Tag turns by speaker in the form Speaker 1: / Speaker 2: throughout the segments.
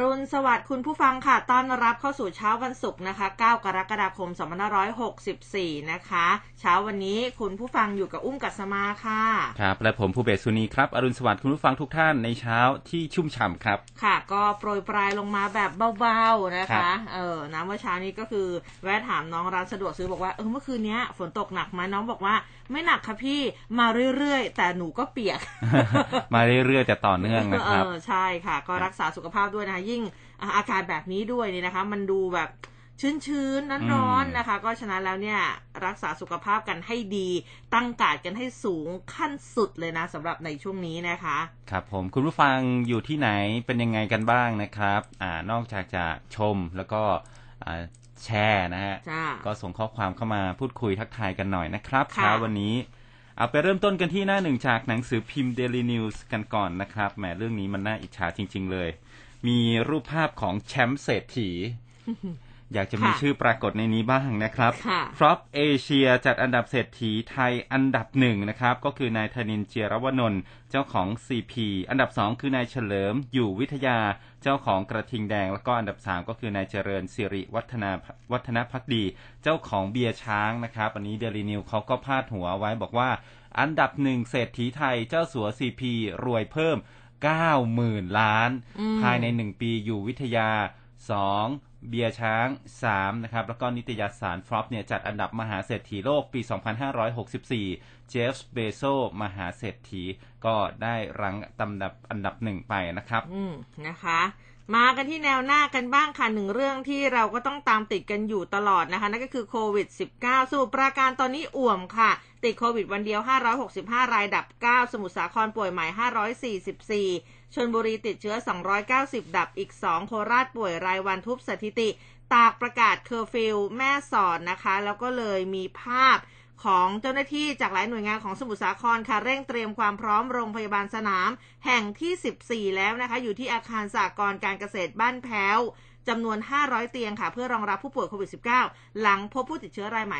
Speaker 1: รุณสวัสดิ์คุณผู้ฟังค่ะ ต้อนรับเข้าสู่เช้าวันศุกร์นะคะ 9 กรกฎาคม 2564 นะคะ เช้าวันนี้คุณผู้ฟังอยู่กับอุ้มกัสมาค่ะ
Speaker 2: ครับ และผมภูเบศสุนีครับ อรุณสวัสดิ์คุณผู้ฟังทุกท่านในเช้าที่ชุ่มฉ่ำครับ
Speaker 1: ค่ะ ก็โปรยปลายลงมาแบบเบาๆนะ
Speaker 2: ครั
Speaker 1: คะ
Speaker 2: บ
Speaker 1: เออนะเมื่อเช้านี้ก็คือแวะถามน้องร้านสะดวกซื้อบอกว่า เออเมื่อคืนเนี้ยฝนตกหนักไหมน้องบอกว่าไม่หนักค่ะพี่มาเรื่อยๆ แต่หนูก็เปียก
Speaker 2: มาเรื่อยๆแต่ต่อเนื่องนะครับ
Speaker 1: เออใช่ค่ะ ก็รักษาสุขภาพด้วยนะคะ ยิ่งอ่าอากาศแบบนี้ด้วยนี่นะคะ มันดูแบบชื้นๆร้อนๆนะคะ ก็ฉะนั้นแล้วเนี่ยรักษาสุขภาพกันให้ดี ตั้งการดกันให้สูงขั้นสุดเลยนะสำหรับในช่วงนี้นะคะ
Speaker 2: ครับผมคุณผู้ฟังอยู่ที่ไหนเป็นยังไงกันบ้างนะครับ อ่านอกจากจะชมแล้วก็อ่า แชร์นะฮะ
Speaker 1: จ้า
Speaker 2: ก็ส่งข้อความเข้ามาพูดคุยทักทายกันหน่อยนะครับ
Speaker 1: ค่ะ
Speaker 2: เช้าวันนี้เอาไปเริ่มต้นกันที่หน้าหนึ่งจากหนังสือพิมพ์ Daily News กันก่อนนะครับแหมเรื่องนี้มันน่าอิจฉาจริง ๆ เลย มีรูปภาพของแชมป์เศรษฐี อยากจะมี
Speaker 1: ค่ะ
Speaker 2: ชื่อปรากฏในนี้บ้างนะครับ
Speaker 1: ค่ะ
Speaker 2: Forbes Asia จัดอันดับเศรษฐีไทยอันดับหนึ่งนะครับ ก็คือนายธนินท์เจียรวนนท์เจ้าของ CP อันดับสองคือนายเฉลิมอยู่วิทยาเจ้าของกระทิงแดง แล้วก็อันดับสามก็คือนายเจริญสิริวัฒนาวัฒนภักดี เจ้าของเบียร์ช้างนะครับ อันนี้ Daily News เขาก็พาดหัวไว้บอกว่า อันดับหนึ่งเศรษฐีไทยเจ้าสัว CP รวยเพิ่ม90,000 ล้าน
Speaker 1: อืม
Speaker 2: ภายในหนึ่งปีอยู่วิทยา 2 เบียร์ช้าง3นะครับแล้วก็นิตยสารฟรอปเนี่ยจัดอันดับมหาเศรษฐีโลกปี 2564 เจฟส์เบโซมหาเศรษฐีก็ได้รังตำดับอันดับหนึ่งไปนะครับ
Speaker 1: อืมนะคะมากันที่แนวหน้ากันบ้างค่ะหนึ่งเรื่องที่เราก็ต้องตามติดกันอยู่ตลอดนะคะ นั่นก็คือโควิด -19 สมุทรปราการตอนนี้อ่วมค่ะ ติดโควิดวันเดียว 565 รายดับ 9 สมุทรสาครป่วยใหม่ 544 ชนบุรีติดเชื้อ 290 ดับอีก 2 โคราชป่วยรายวันทุบสถิติ ตากประกาศเคอร์ฟิวแม่สอดนะคะ แล้วก็เลยมีภาพของเจ้าหน้าที่จากหลายหน่วยงานของสมุทรสาครค่ะ เร่งเตรียมความพร้อมโรงพยาบาลสนาม แห่งที่ 14 แล้วนะคะ อยู่ที่อาคารสาครการเกษตรบ้านแพ้ว จำนวน 500 เตียงค่ะ เพื่อรองรับผู้ป่วยโควิด -19 หลังพบผู้ติดเชื้อรายใหม่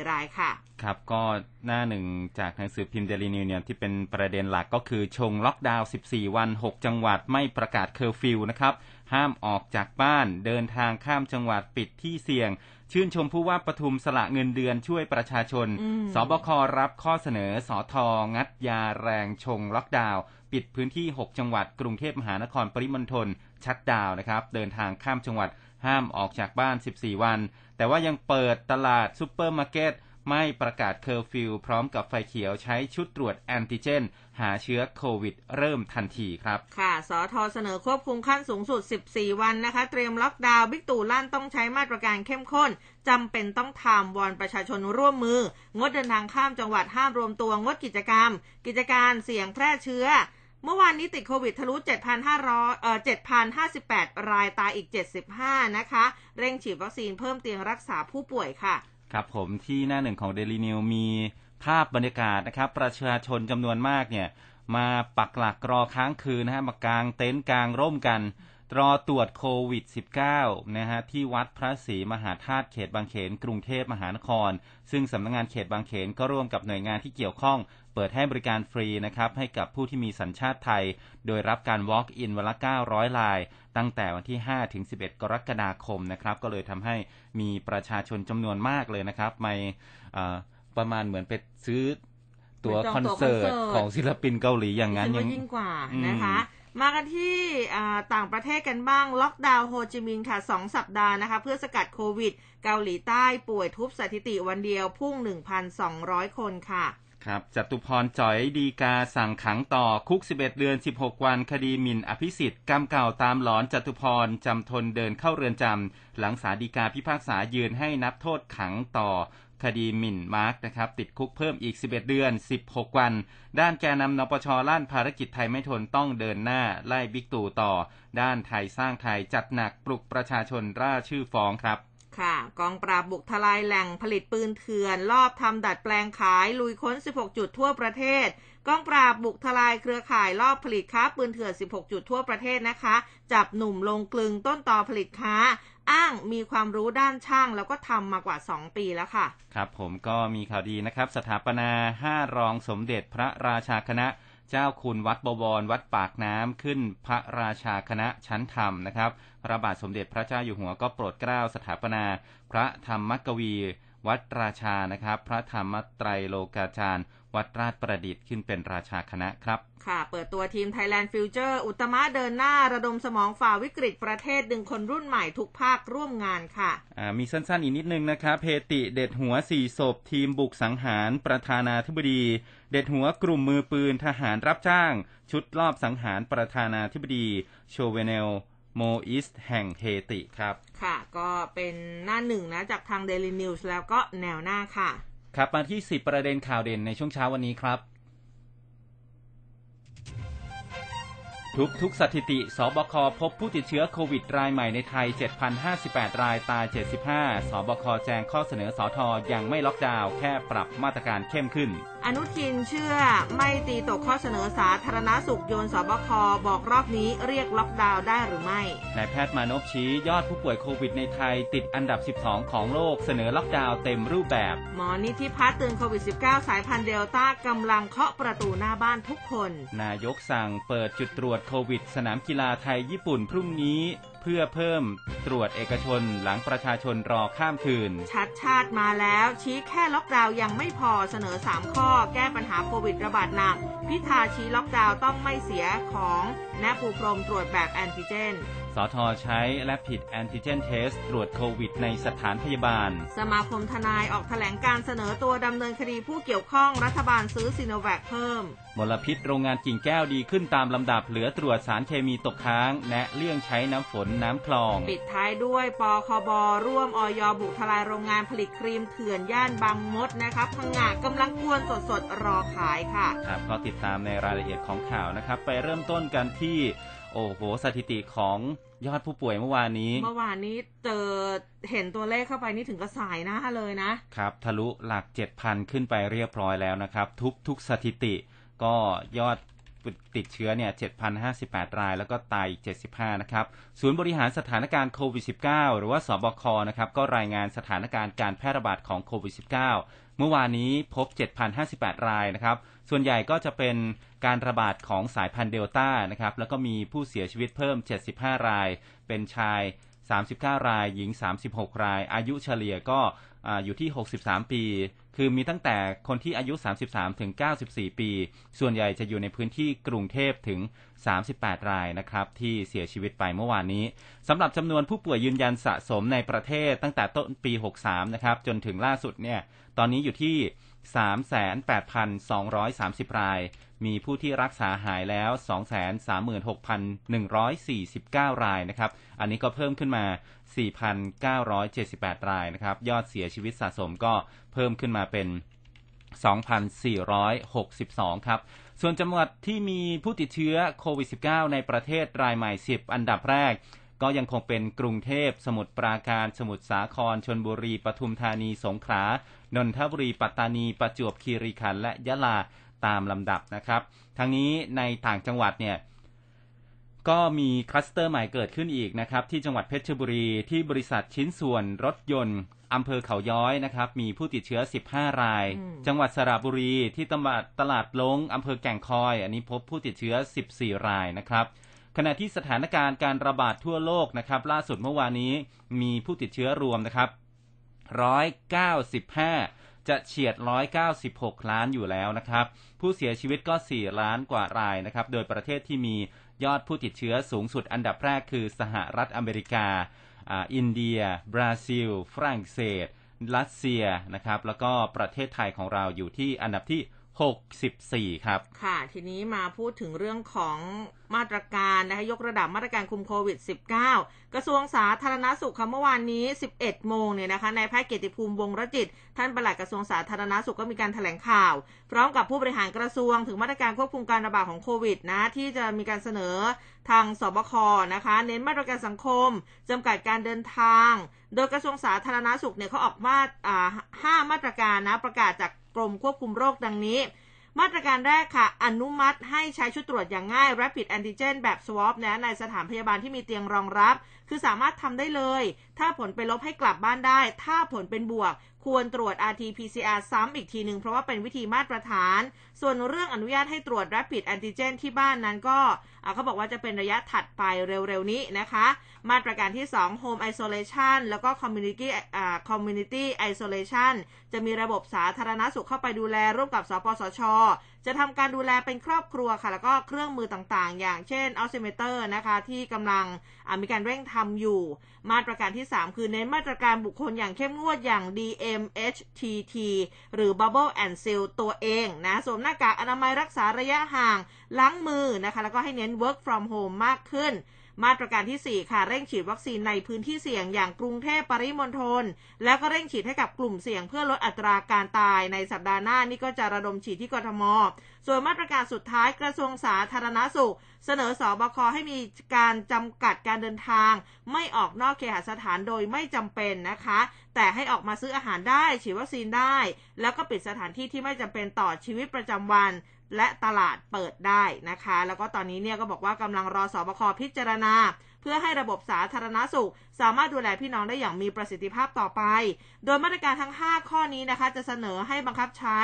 Speaker 1: 544 รายค่ะ
Speaker 2: ครับก็หน้าหนึ่งจากหนังสือพิมพ์ Daily News เนี่ยที่เป็นประเด็นหลักก็คือชงล็อกดาวน์ 14 วัน 6 จังหวัดไม่ประกาศเคอร์ฟิวนะครับ ห้ามออกจากบ้านเดินทางข้ามจังหวัดปิดที่เสี่ยง ชื่นชมผู้ว่าปทุมสละเงินเดือนช่วยประชาชน
Speaker 1: อืม
Speaker 2: สบครับข้อเสนอสอทองัดยาแรงชงล็อกดาวน์ปิดพื้นที่ 6 จังหวัดกรุงเทพมหานครปริมณฑล shutdown นะครับ เดินทางข้ามจังหวัดห้ามออกจากบ้าน 14 วัน แต่ว่ายังเปิดตลาดซูเปอร์มาร์เก็ตไม่ประกาศเคอร์ฟิวพร้อมกับไฟเขียวใช้ชุดตรวจแอนติเจน หาเชื้อโควิดเริ่มทันทีครับ
Speaker 1: ค่ะ สอทอเสนอควบคุมขั้นสูงสุด 14 วันนะคะ เตรียมล็อกดาวน์บิ๊กตู่ลั่นต้องใช้มาตรการเข้มข้นจำเป็นต้องทำวอนประชาชนร่วมมือ งดเดินทางข้ามจังหวัดห้ามรวมตัวงดกิจกรรม กิจการเสี่ยงแพร่เชื้อ เมื่อวานนี้ติดโควิดทะลุ 7,500เอ่อ7,058 รายตายอีก 75 นะคะ เร่งฉีดวัคซีนเพิ่มเตียงรักษาผู้ป่วยค่ะ
Speaker 2: ครับผมที่หน้าหนึ่งของ Daily News มีภาพบรรยากาศนะครับ ประชาชนจำนวนมากเนี่ย มาปักหลักรอค้างคืนนะฮะ มากางเต็นท์กางร่มกัน รอตรวจโควิด -19 นะฮะ ที่วัดพระศรีมหาธาตุเขตบางเขน กรุงเทพมหานคร ซึ่งสำนักงานเขตบางเขนก็ร่วมกับหน่วยงานที่เกี่ยวข้อง เปิดให้บริการฟรีนะครับให้กับผู้ที่มีสัญชาติไทย โดยรับการ walk in วันละ 900 ลาย ตั้งแต่วันที่ 5 ถึง 11 กรกฎาคมนะครับ ก็เลยทำให้มีประชาชนจำนวนมากเลยนะครับมาเอ่อประมาณเหมือนไปซื้อตั๋ว
Speaker 1: ไปจอง
Speaker 2: คอน
Speaker 1: ตั๋ว
Speaker 2: เสิร์ต
Speaker 1: คอนเสิร์ต
Speaker 2: ของศิลปินเกาหลีอย่างนั้น
Speaker 1: ดิฉัน
Speaker 2: ยัง
Speaker 1: ว่ายิ่งกว่า
Speaker 2: อืม
Speaker 1: นะคะมากันที่อ่าต่างประเทศกันบ้าง ล็อกดาวน์โฮจิมินห์ค่ะ 2 สัปดาห์นะคะ เพื่อสกัดโควิด เกาหลีใต้ป่วยทุบสถิติวันเดียวพุ่ง 1,200 คนค่ะ
Speaker 2: ครับจตุพรจ๋อยดีกาสั่งขังต่อคุก 11 เดือน 16 วันคดีหมิ่นอภิสิทธิ์กรรมเก่าตามหลอนจตุพรจำทนเดินเข้าเรือนจำ หลังศาลฎีกาพิพากษายืนให้นับโทษขังต่อคดีหมิ่นมาร์กนะครับติดคุกเพิ่มอีก 11 เดือน 16 วัน ด้านแกนนำนปชลั่นภารกิจไทยไม่ทนต้องเดินหน้าไล่บิ๊กตู่ต่อ ด้านไทยสร้างไทยจัดหนักปลุกประชาชนร่าชื่อฟ้องครับ
Speaker 1: ค่ะ กองปราบบุกทลายแหล่งผลิตปืนเถื่อน ลอบทำดัดแปลงขาย ลุยค้น 16 จุดทั่วประเทศ กองปราบบุกทลายเครือข่ายลอบผลิตค้าปืนเถื่อน 16 จุดทั่วประเทศนะคะ จับหนุ่มลงกลึงต้นต่อผลิตค้า อ้างมีความรู้ด้านช่าง แล้วก็ทำมากว่า 2 ปีแล้วค่ะ
Speaker 2: ครับผมก็มีข่าวดีนะครับ สถาปนา 5 รองสมเด็จพระราชาคณะ เจ้าคุณวัดบวรวัดปากน้ำขึ้นพระราชาคณะชั้นธรรมนะครับ พระบาทสมเด็จพระเจ้าอยู่หัวก็โปรดเกล้าสถาปนา พระธรรมกวี วัดราชานะครับ พระธรรมไตรโลกาจารย์ วัดราชประดิษฐ์ขึ้นเป็นราชาคณะครับ
Speaker 1: ค่ะ เปิดตัวทีม Thailand Future อุตมะเดินหน้าระดมสมองฝ่าวิกฤตประเทศดึงคนรุ่นใหม่ทุกภาคร่วมงานค่ะ
Speaker 2: อ่ามีสั้นๆอีกนิดนึงนะครับเฮติเด็ดหัวสี่ศพทีมบุกสังหารประธานาธิบดี เด็ดหัวกลุ่มมือปืนทหารรับจ้าง ชุดลอบสังหารประธานาธิบดีโชเวเนลโมอิสแห่งเฮติครับ
Speaker 1: ค่ะ ก็เป็นหน้าหนึ่งนะจากทาง Daily News แล้วก็แนวหน้าค่ะ
Speaker 2: ครับมาที่ 10 ประเด็นข่าวเด่นในช่วงเช้าวันนี้ครับ ทุกทุกสถิติ สบค พบผู้ติดเชื้อโควิดรายใหม่ในไทย 7,058 รายตาย 75 สบค แจ้งข้อเสนอสอทอยังไม่ล็อกดาวน์แค่ปรับมาตรการเข้มขึ้น
Speaker 1: อนุทินเชื่อไม่ตีตกข้อเสนอสาธารณสุขโยนสบคบอกรอบนี้เรียกล็อกดาวน์ได้หรือไม่
Speaker 2: นายแพทย์มานพชี้ยอดผู้ป่วยโควิดในไทยติดอันดับ 12 ของโลกเสนอล็อกดาวน์เต็มรูปแบบ
Speaker 1: หมอนิธิพัฒน์เตือนโควิด -19 สายพันธุ์เดลต้ากำลังเคาะประตูหน้าบ้านทุกคน
Speaker 2: นายกสั่งเปิดจุดตรวจโควิด สนามกีฬาไทยญี่ปุ่นพรุ่งนี้เพื่อเพิ่มตรวจเอกชนหลังประชาชนรอข้ามคืน
Speaker 1: ชัดชาติมาแล้ว ชี้แค่ล็อกดาวน์ยังไม่พอเสนอ 3 ข้อ แก้ปัญหาโควิดระบาดหนัก พิธาชี้ล็อกดาวน์ต้องไม่เสียของแนบปูพรมตรวจแบบแอนติเจน
Speaker 2: สทใช้ Rapid Antigen Test ตรวจโควิดในสถานพยาบาล
Speaker 1: สมาคมทนายออกแถลงการเสนอตัวดำเนินคดีผู้เกี่ยวข้องรัฐบาลซื้อซีโนแวคเพิ่ม
Speaker 2: มลพิษโรงงานกิ่งแก้วดีขึ้นตามลำดับเหลือตรวจสารเคมีตกค้างแนะเลี่ยงใช้น้ำฝนน้ำคลอง
Speaker 1: ปิดท้ายด้วยปคบร่วมออยบุกทลายโรงงานผลิตครีมเถื่อนย่านบางมดนะครับพังงากำลังกวนสดๆรอขายค่ะ
Speaker 2: ครับก็ติดตามในรายละเอียดของข่าวนะครับ ไปเริ่มต้นกันที่ โอ้โหสถิติของยอดผู้ป่วยเมื่อวานนี้
Speaker 1: เมื่อวานนี้เจอเห็นตัวเลขเข้าไปนี่ถึงกระสายหน้าเลยนะ
Speaker 2: ครับ ทะลุหลัก7,000ขึ้นไปเรียบร้อยแล้วนะครับ ทุกทุกสถิติก็ยอดติดเชื้อเนี่ย 7,058 ราย แล้วก็ตายอีก 75 นะครับ ศูนย์บริหารสถานการณ์โควิด -19 หรือว่าสบค นะครับ ก็รายงานสถานการณ์การแพร่ระบาดของโควิด -19 เมื่อวานนี้พบ 7,058 รายนะครับ ส่วนใหญ่ก็จะเป็นการระบาดของสายพันธุ์เดลต้านะครับ แล้วก็มีผู้เสียชีวิตเพิ่ม 75 ราย เป็นชาย 39 ราย หญิง 36 ราย อายุเฉลี่ยก็ออยู่ที่ 63 ปี คือมีตั้งแต่คนที่อายุ 33 ถึง 94 ปี ส่วนใหญ่จะอยู่ในพื้นที่กรุงเทพถึง 38 รายนะครับ ที่เสียชีวิตไปเมื่อวานนี้สำหรับจำนวนผู้ป่วยยืนยันสะสมในประเทศตั้งแต่ต้นปี 63 นะครับ จนถึงล่าสุดเนี่ย ตอนนี้อยู่ที่ 38,230 ราย มีผู้ที่รักษาหายแล้ว 236,149 รายนะครับ อันนี้ก็เพิ่มขึ้นมา 4,978 รายนะครับ ยอดเสียชีวิตสะสมก็เพิ่มขึ้นมาเป็น 2,462 ครับ ส่วนจังหวัดที่มีผู้ติดเชื้อโควิด -19 ในประเทศรายใหม่ 10 อันดับแรกก็ยังคงเป็นกรุงเทพ สมุทรปราการ สมุทรสาคร ชนบุรี ปทุมธานี สงขลา นนทบุรีปัตตานีประจวบคีรีขันธ์และยะลาตามลำดับนะครับ ทั้งนี้ในต่างจังหวัดเนี่ยก็มีคลัสเตอร์ใหม่เกิดขึ้นอีกนะครับ ที่จังหวัดเพชรบุรีที่บริษัทชิ้นส่วนรถยนต์อำเภอเขาย้อยนะครับ มีผู้ติดเชื้อ 15 ราย
Speaker 1: อืม
Speaker 2: จังหวัดสระบุรีที่ตลาดตลาดลงอำเภอแก่งคอย อันนี้พบผู้ติดเชื้อ 14 รายนะครับ ขณะที่สถานการณ์การระบาดทั่วโลกนะครับ ล่าสุดเมื่อวานนี้มีผู้ติดเชื้อรวมนะครับ 195 จะเฉียด 196 ล้านอยู่แล้วนะครับ ผู้เสียชีวิตก็ 4 ล้านกว่ารายนะครับ โดยประเทศที่มียอดผู้ติดเชื้อสูงสุดอันดับแรกคือสหรัฐอเมริกาอ่าอินเดีย บราซิล ฝรั่งเศส รัสเซียนะครับ แล้วก็ประเทศไทยของเราอยู่ที่อันดับที่ 64ครับ
Speaker 1: ค่ะ ทีนี้มาพูดถึงเรื่องของมาตรการนะคะยกระดับมาตรการคุมโควิด -19 กระทรวงสาธารณสุขค่ะเมื่อวานนี้ 11 โมงเนี่ยนะคะนายแพทย์เกียรติภูมิวงรจิต ท่านปลัดกระทรวงสาธารณสุขก็มีการแถลงข่าว พร้อมกับผู้บริหารกระทรวงถึงมาตรการควบคุมการระบาดของโควิดนะที่จะมีการเสนอทางสบคนะคะ เน้นมาตรการสังคมจำกัดการเดินทาง โดยกระทรวงสาธารณสุขเนี่ยเขาออกมาห้ามาตรการนะประกาศจาก กรมควบคุมโรคดังนี้ มาตรการแรกค่ะ อนุมัติให้ใช้ชุดตรวจอย่างง่าย Rapid Antigen แบบ Swab นะในสถานพยาบาลที่มีเตียงรองรับ คือสามารถทำได้เลย ถ้าผลเป็นลบให้กลับบ้านได้ ถ้าผลเป็นบวก ควรตรวจ RT-PCR ซ้ำอีกทีหนึ่งเพราะว่าเป็นวิธีมาตรฐาน ส่วนเรื่องอนุญาตให้ตรวจ Rapid Antigen ที่บ้านนั้นก็เขาบอกว่าจะเป็นระยะถัดไปเร็วๆนี้นะคะ มาตรการที่ 2 Home Isolation แล้วก็ Community Community Isolation จะมีระบบสาธารณสุขเข้าไปดูแลร่วมกับ สปสช จะทำการดูแลเป็นครอบครัวค่ะ แล้วก็เครื่องมือต่างๆ อย่างเช่น oximeter นะคะ ที่กำลังมีการเร่งทำอยู่ มาตรการที่ 3 คือเน้นมาตรการบุคคลอย่างเข้มงวดอย่าง DMHTT หรือ Bubble and Seal ตัวเองนะสวมหน้ากากอนามัยรักษาระยะห่างล้างมือนะคะ แล้วก็ให้เน้น work from home มากขึ้น มาตรการที่ 4 ค่ะ เร่งฉีดวัคซีนในพื้นที่เสี่ยงอย่างกรุงเทพปริมณฑลแล้วก็เร่งฉีดให้กับกลุ่มเสี่ยงเพื่อลดอัตราการตายในสัปดาห์หน้านี่ก็จะระดมฉีดที่กทม ส่วนมาตรการสุดท้ายกระทรวงสาธารณสุข เสนอสอบคให้มีการจำกัดการเดินทาง ไม่ออกนอกเคหสถานโดยไม่จำเป็นนะคะ แต่ให้ออกมาซื้ออาหารได้ฉีดวัคซีนได้ แล้วก็ปิดสถานที่ที่ไม่จำเป็นต่อชีวิตประจำวันและตลาดเปิดได้นะคะ แล้วก็ตอนนี้เนี่ยก็บอกว่ากำลังรอสอบคพิจารณา พื่อให้ระบบสาธารณสุข สามารถดูแลพี่น้องได้อย่างมีประสิทธิภาพต่อไป โดยมาตรการทั้ง 5 ข้อนี้นะคะ จะเสนอให้บังคับใช้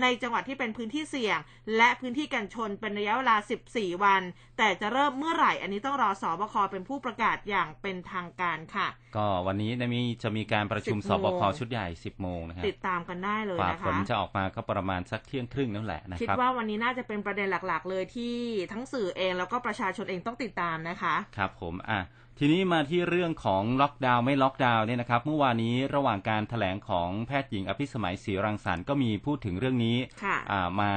Speaker 1: ในจังหวัดที่เป็นพื้นที่เสี่ยง และพื้นที่กันชนเป็นระยะเวลา 14 วัน แต่จะเริ่มเมื่อไหร่ อันนี้ต้องรอสอบคเป็นผู้ประกาศอย่างเป็นทางการค่ะ
Speaker 2: ก็วันนี้จะมีจะมีการประชุม
Speaker 1: 10
Speaker 2: สบค
Speaker 1: โมง
Speaker 2: ชุดใหญ่ 10 โมงนะครับ
Speaker 1: ติดตามกันได้เลย
Speaker 2: กว่า
Speaker 1: นะ
Speaker 2: ผล
Speaker 1: คะ
Speaker 2: จะออกมาก็ประมาณสักเที่ยงครึ่งนั่นแหละนะ
Speaker 1: คิด
Speaker 2: ครับ
Speaker 1: ว่าวันนี้น่าจะเป็นประเด็นหลักๆ เลยที่ทั้งสื่อเองแล้วก็ประชาชนเองต้องติดตามนะคะ
Speaker 2: ครับผมอะทีนี้มาที่เรื่องของล็อกดาวน์ไม่ล็อกดาวน์เนี่ยนะครับเมื่อวานนี้ระหว่างการถแถลงของแพทย์หญิงอภิสมัยศรีรังสรรค์ก็มีพูดถึงเรื่องนี้
Speaker 1: ค่ะ
Speaker 2: อ่ามา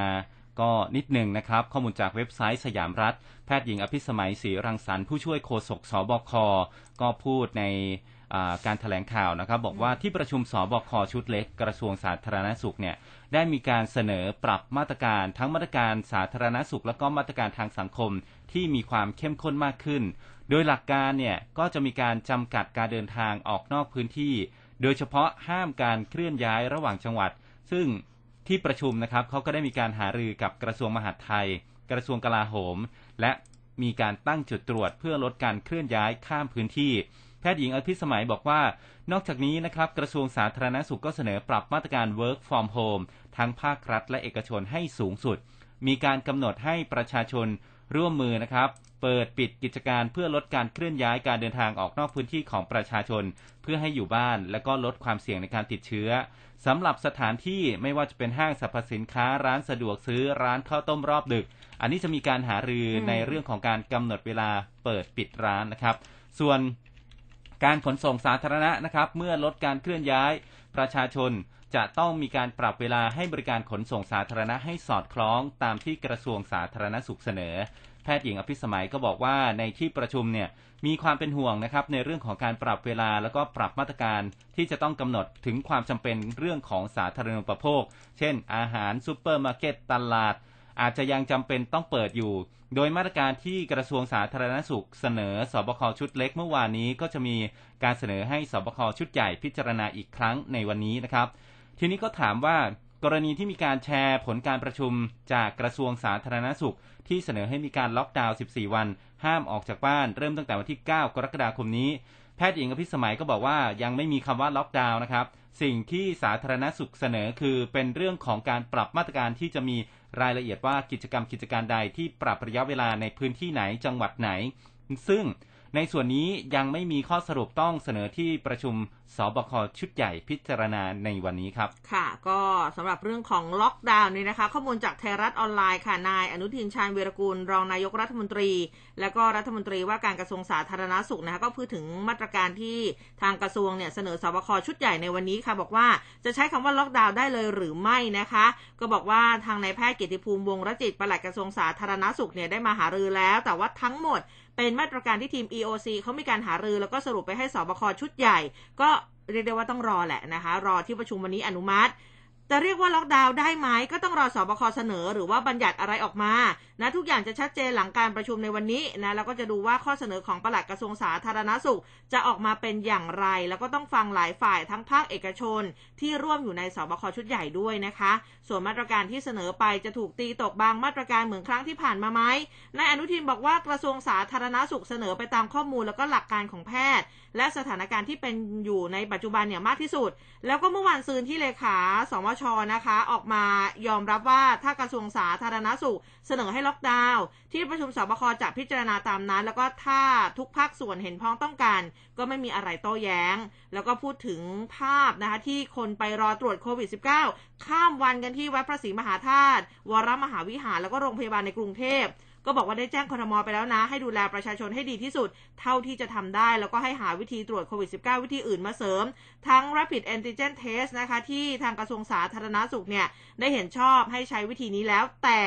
Speaker 2: ก็นิดหนึ่งนะครับ ข้อมูลจากเว็บไซต์สยามรัฐ แพทย์หญิงอภิสมัยศรีรังสรรค์ผู้ช่วยโฆษกสบคก็พูดในอ่าการถแถลงข่าวนะครับ บอกว่าที่ประชุมสบคชุดเล็กกระทรวงสาธารณสุขเนี่ยได้มีการเสนอปรับมาตรการทั้งมาตรการสาธารณสุข และก็มาตรการทางสังคมที่มีความเข้มข้นมากขึ้น โดยหลักการเนี่ยก็จะมีการจำกัดการเดินทางออกนอกพื้นที่ โดยเฉพาะห้ามการเคลื่อนย้ายระหว่างจังหวัด ซึ่งที่ประชุมนะครับเขาก็ได้มีการหารือกับกระทรวงมหาดไทย กระทรวงกลาโหม และมีการตั้งจุดตรวจเพื่อลดการเคลื่อนย้ายข้ามพื้นที่ แพทย์หญิงอภิสมัยบอกว่า นอกจากนี้นะครับกระทรวงสาธารณสุขก็เสนอปรับมาตรการ work from home ทั้งภาครัฐและเอกชนให้สูงสุด มีการกำหนดให้ประชาชน ร่วมมือนะครับ เปิดปิดกิจการเพื่อลดการเคลื่อนย้ายการเดินทางออกนอกพื้นที่ของประชาชน เพื่อให้อยู่บ้าน และก็ลดความเสี่ยงในการติดเชื้อสำหรับสถานที่ไม่ว่าจะเป็นห้างสรรพสินค้าร้านสะดวกซื้อร้านข้าวต้มรอบดึก อันนี้จะมีการหารืออ
Speaker 1: ม
Speaker 2: ในเรื่องของการกำหนดเวลาเปิดปิดร้านนะครับ ส่วนการขนส่งสาธารณะนะครับ เมื่อลดการเคลื่อนย้ายประชาชน จะต้องมีการปรับเวลาให้บริการขนส่งสาธารณะให้สอดคล้องตามที่กระทรวงสาธารณสุขเสนอ แพทย์หญิงอภิสมัยก็บอกว่าในที่ประชุมเนี่ยมีความเป็นห่วงนะครับในเรื่องของการปรับเวลาแล้วก็ปรับมาตรการที่จะต้องกำหนดถึงความจำเป็นเรื่องของสาธารณูปโภค เช่น อาหารซูเปอร์มาร์เก็ตตลาด อาจจะยังจำเป็นต้องเปิดอยู่ โดยมาตรการที่กระทรวงสาธารณสุขเสนอสบคชุดเล็กเมื่อวานนี้ก็จะมีการเสนอให้สบคชุดใหญ่พิจารณาอีกครั้งในวันนี้นะครับ ทีนี้ก็ถามว่ากรณีที่มีการแชร์ผลการประชุมจากกระทรวงสาธารณสุข ที่เสนอให้มีการล็อกดาวน์ 14 วัน ห้ามออกจากบ้าน เริ่มตั้งแต่วันที่ 9 กรกฎาคมนี้ แพทย์หญิงอภิสมัยก็บอกว่ายังไม่มีคำว่าล็อกดาวน์นะครับ สิ่งที่สาธารณสุขเสนอคือเป็นเรื่องของการปรับมาตรการที่จะมีรายละเอียดว่ากิจกรรมกิจการใดที่ปรับระยะเวลาในพื้นที่ไหนจังหวัดไหน ซึ่ง ในส่วนนี้ยังไม่มีข้อสรุปต้องเสนอที่ประชุมสบคชุดใหญ่พิจารณาในวันนี้ครับ
Speaker 1: ค่ะ ก็สำหรับเรื่องของล็อกดาวน์นี่นะคะ ข้อมูลจากไทยรัฐออนไลน์ค่ะนายอนุทินชาญวีรกูล รองนายกรัฐมนตรี และก็รัฐมนตรีว่าการกระทรวงสาธารณสุขนะคะก็พูดถึงมาตรการที่ทางกระทรวงเนี่ยเสนอสบคชุดใหญ่ในวันนี้ค่ะ บอกว่าจะใช้คำว่าล็อกดาวน์ได้เลยหรือไม่นะคะ ก็บอกว่าทางนายแพทย์เกียรติภูมิวงรจิตปลัดกระทรวงสาธารณสุขเนี่ยได้มาหารือแล้ว แต่ว่าทั้งหมด เป็นมาตรการที่ทีม EOC เขามีการหารือแล้วก็สรุปไปให้สบคชุดใหญ่ ก็เรียกได้ว่าต้องรอแหละนะคะ รอที่ประชุมวันนี้อนุมัติจะเรียกว่าล็อกดาวน์ได้ไหมก็ต้องรอสอบคเสนอหรือว่าบัญญัติอะไรออกมา นะทุกอย่างจะชัดเจนหลังการประชุมในวันนี้นะแล้วก็จะดูว่าข้อเสนอของปลัดกระทรวงสาธารณสุข จะออกมาเป็นอย่างไร แล้วก็ต้องฟังหลายฝ่ายทั้งภาคเอกชน ที่ร่วมอยู่ในสบคชุดใหญ่ด้วยนะคะ ส่วนมาตรการที่เสนอไปจะถูกตีตกบางมาตรการเหมือนครั้งที่ผ่านมาไหมนายอนุทินบอกว่ากระทรวงสาธารณสุขเสนอไปตามข้อมูลแล้วก็หลักการของแพทย์ และสถานการณ์ที่เป็นอยู่ในปัจจุบันเนี่ยมากที่สุด แล้วก็เมื่อวานซืนที่เลขาสมชนะคะ ออกมายอมรับว่าถ้ากระทรวงสาธารณสุข เสนอให้ล็อกดาวน์ที่ประชุมสบคจะพิจารณาตามนั้น แล้วก็ถ้าทุกภาคส่วนเห็นพ้องต้องการ ก็ไม่มีอะไรโต้แย้ง แล้วก็พูดถึงภาพนะคะที่คนไปรอตรวจโควิด -19 ข้ามวันกันที่วัดพระศรีมหาธาตุวรมหาวิหารแล้วก็โรงพยาบาลในกรุงเทพก็บอกว่าได้แจ้งคทมไปแล้วนะ ให้ดูแลประชาชนให้ดีที่สุด เท่าที่จะทำได้ แล้วก็ให้หาวิธีตรวจโควิด -19 วิธีอื่นมาเสริม ทั้ง rapid antigen test นะคะ ที่ทางกระทรวงสาธารณาสุขเนี่ย ได้เห็นชอบให้ใช้วิธีนี้แล้ว แต่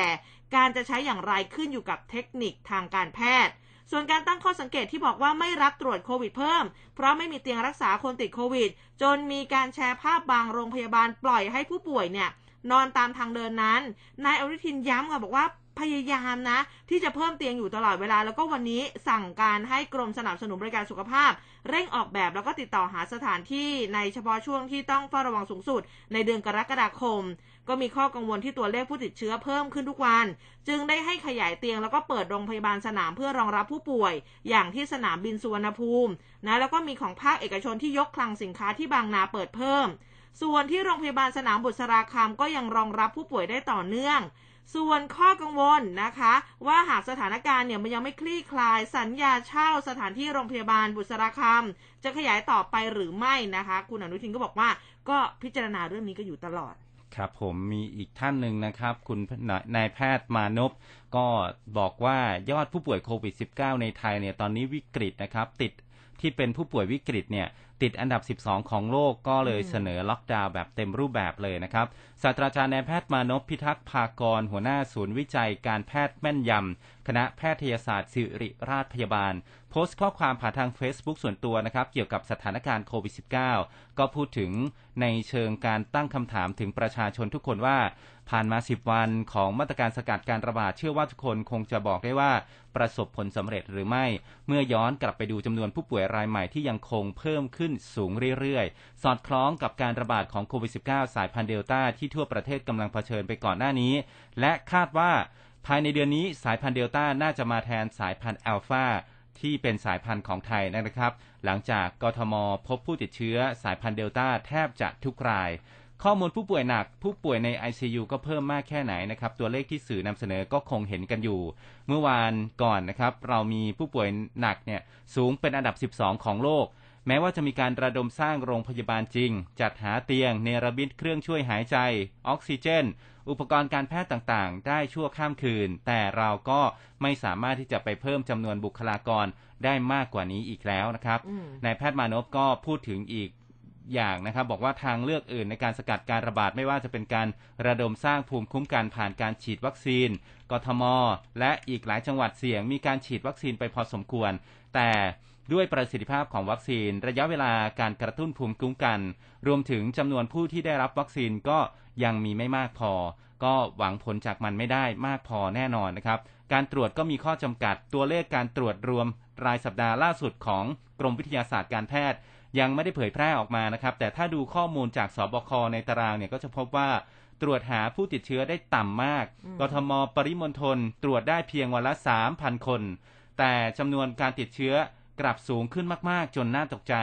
Speaker 1: การจะใช้อย่างไรขึ้นอยู่กับเทคนิคทางการแพทย์ ส่วนการตั้งข้อสังเกตที่บอกว่าไม่รับตรวจโควิดเพิ่ม เพราะไม่มีเตียงรักษาคนติดโควิด จนมีการแชร์ภาพบางโรงพยาบาลปล่อยให้ผู้ป่วยเนี่ยนอนตามทางเดินนั้น นายอนุทินย้ำค่ะบอกว่าพยายามนะ ที่จะเพิ่มเตียงอยู่ตลอดเวลา แล้วก็วันนี้สั่งการให้กรมสนับสนุนบริการสุขภาพ เร่งออกแบบแล้วก็ติดต่อหาสถานที่ในเฉพาะช่วงที่ต้องเฝ้าระวังสูงสุด ในเดือนกรกฎาคม ก็มีข้อกังวลที่ตัวเลขผู้ติดเชื้อเพิ่มขึ้นทุกวัน จึงได้ให้ขยายเตียงแล้วก็เปิดโรงพยาบาลสนามเพื่อรองรับผู้ป่วย อย่างที่สนามบินสุวรรณภูมินะแล้วก็มีของภาคเอกชนที่ยกคลังสินค้าที่บางนาเปิดเพิ่ม ส่วนที่โรงพยาบาลสนามบุษราคามก็ยังรองรับผู้ป่วยได้ต่อเนื่องส่วนข้อกังวลนะคะ ว่าหากสถานการณ์เนี่ยมันยังไม่คลี่คลาย สัญญาเช่าสถานที่โรงพยาบาลบุษราคามจะขยายต่อไปหรือไม่นะคะ คุณอนุทินก็บอกว่าก็พิจารณาเรื่องนี้ก็อยู่ตลอด
Speaker 2: ครับผมมีอีกท่านหนึ่งนะครับ คุณนายแพทย์มานพก็บอกว่ายอดผู้ป่วยโควิด -19 ในไทยเนี่ยตอนนี้วิกฤตนะครับ ติดที่เป็นผู้ป่วยวิกฤตเนี่ย ติดอันดับ 12 ของโลกก็เลยเสนอล็อกดาวน์แบบเต็มรูปแบบเลยนะครับศาสตราจารย์นายแพทย์มานพพิทักษ์ภากร หัวหน้าศูนย์วิจัยการแพทย์แม่นยำ คณะแพทยศาสตร์ศิริราชพยาบาล โพสต์ข้อความผ่านทาง Facebook ส่วนตัวนะครับ เกี่ยวกับสถานการณ์โควิด -19 ก็พูดถึงในเชิงการตั้งคำถามถึงประชาชนทุกคนว่า ผ่านมา 10 วันของมาตรการสกัดการระบาดเชื่อว่าทุกคนคงจะบอกได้ว่าประสบผลสำเร็จหรือไม่ เมื่อย้อนกลับไปดูจำนวนผู้ป่วยรายใหม่ที่ยังคงเพิ่มขึ้นสูงเรื่อยๆ สอดคล้องกับการระบาดของโควิด -19 สายพันธุ์เดลต้าที่ทั่วประเทศกำลังเผชิญไปก่อนหน้านี้ และคาดว่าภายในเดือนนี้สายพันธุ์เดลต้าน่าจะมาแทนสายพันธุ์อัลฟาที่เป็นสายพันธุ์ของไทยนะครับ หลังจากกทมพบผู้ติดเชื้อสายพันธุ์เดลต้าแทบจะทุกราย ข้อมูลผู้ป่วยหนัก ผู้ป่วยใน ICU ก็เพิ่มมากแค่ไหนนะครับ ตัวเลขที่สื่อนำเสนอก็คงเห็นกันอยู่ เมื่อวานก่อนนะครับ เรามีผู้ป่วยหนักเนี่ยสูงเป็นอันดับ 12 ของโลก แม้ว่าจะมีการระดมสร้างโรงพยาบาลจริง จัดหาเตียง เนรบิตเครื่องช่วยหายใจ ออกซิเจน อุปกรณ์การแพทย์ต่างๆ ได้ชั่วข้ามคืน แต่เราก็ไม่สามารถที่จะไปเพิ่มจำนวนบุคลากรได้มากกว่านี้อีกแล้วนะครับนายแพทย์มานพก็พูดถึงอีกอย่างนะครับบอกว่าทางเลือกอื่นในการสกัดการระบาดไม่ว่าจะเป็นการระดมสร้างภูมิคุ้มกันผ่านการฉีดวัคซีน กทม และอีกหลายจังหวัดเสี่ยงมีการฉีดวัคซีนไปพอสมควร แต่ ด้วยประสิทธิภาพของวัคซีน ระยะเวลาการกระตุ้นภูมิคุ้มกัน รวมถึงจำนวนผู้ที่ได้รับวัคซีนก็ยังมีไม่มากพอ ก็หวังผลจากมันไม่ได้มากพอแน่นอนนะครับ การตรวจก็มีข้อจำกัด ตัวเลขการตรวจรวมรายสัปดาห์ล่าสุดของกรมวิทยาศาสตร์การแพทย์ ยังไม่ได้เผยแพร่ออกมานะครับ แต่ถ้าดูข้อมูลจากสบคในตารางเนี่ยก็จะพบว่าตรวจหาผู้ติดเชื้อได้ต่ำมาก กทมปริมณฑลตรวจได้เพียงวันละ 3,000 คน แต่จำนวนการติดเชื้อ กลับสูงขึ้นมากๆ จนน่าตกใจ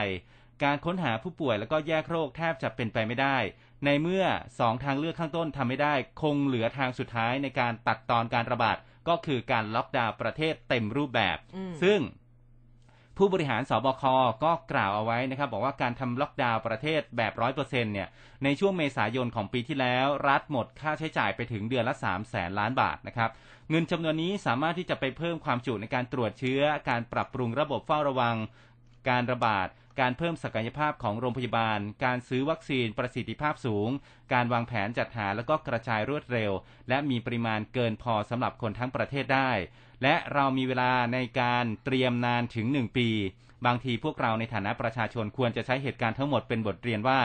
Speaker 2: การค้นหาผู้ป่วยแล้วก็แยกโรคแทบจะเป็นไปไม่ได้ ในเมื่อสองทางเลือกข้างต้นทำไม่ได้ คงเหลือทางสุดท้ายในการตัดตอนการระบาดก็คือการล็อกดาวน์ประเทศเต็มรูปแบบ ซึ่งผู้บริหารสบคก็กล่าวเอาไว้นะครับ บอกว่าการทำล็อกดาวน์ประเทศแบบร้อยเปอร์เซ็นเนี่ยในช่วงเมษายนของปีที่แล้ว รัฐหมดค่าใช้จ่ายไปถึงเดือนละ3 0 0แสนล้านบาทนะครับ เงินจำนวนนี้สามารถที่จะไปเพิ่มความจุในการตรวจเชื้อ การปรับปรุงระบบเฝ้าระวัง การระบาด การเพิ่มศักยภาพของโรงพยาบาล การซื้อวัคซีนประสิทธิภาพสูง การวางแผนจัดหาแล้วก็กระจายรวดเร็ว และมีปริมาณเกินพอสำหรับคนทั้งประเทศได้ และเรามีเวลาในการเตรียมนานถึง 1 ปี บางทีพวกเราในฐานะประชาชนควรจะใช้เหตุการณ์ทั้งหมดเป็นบทเรียนว่า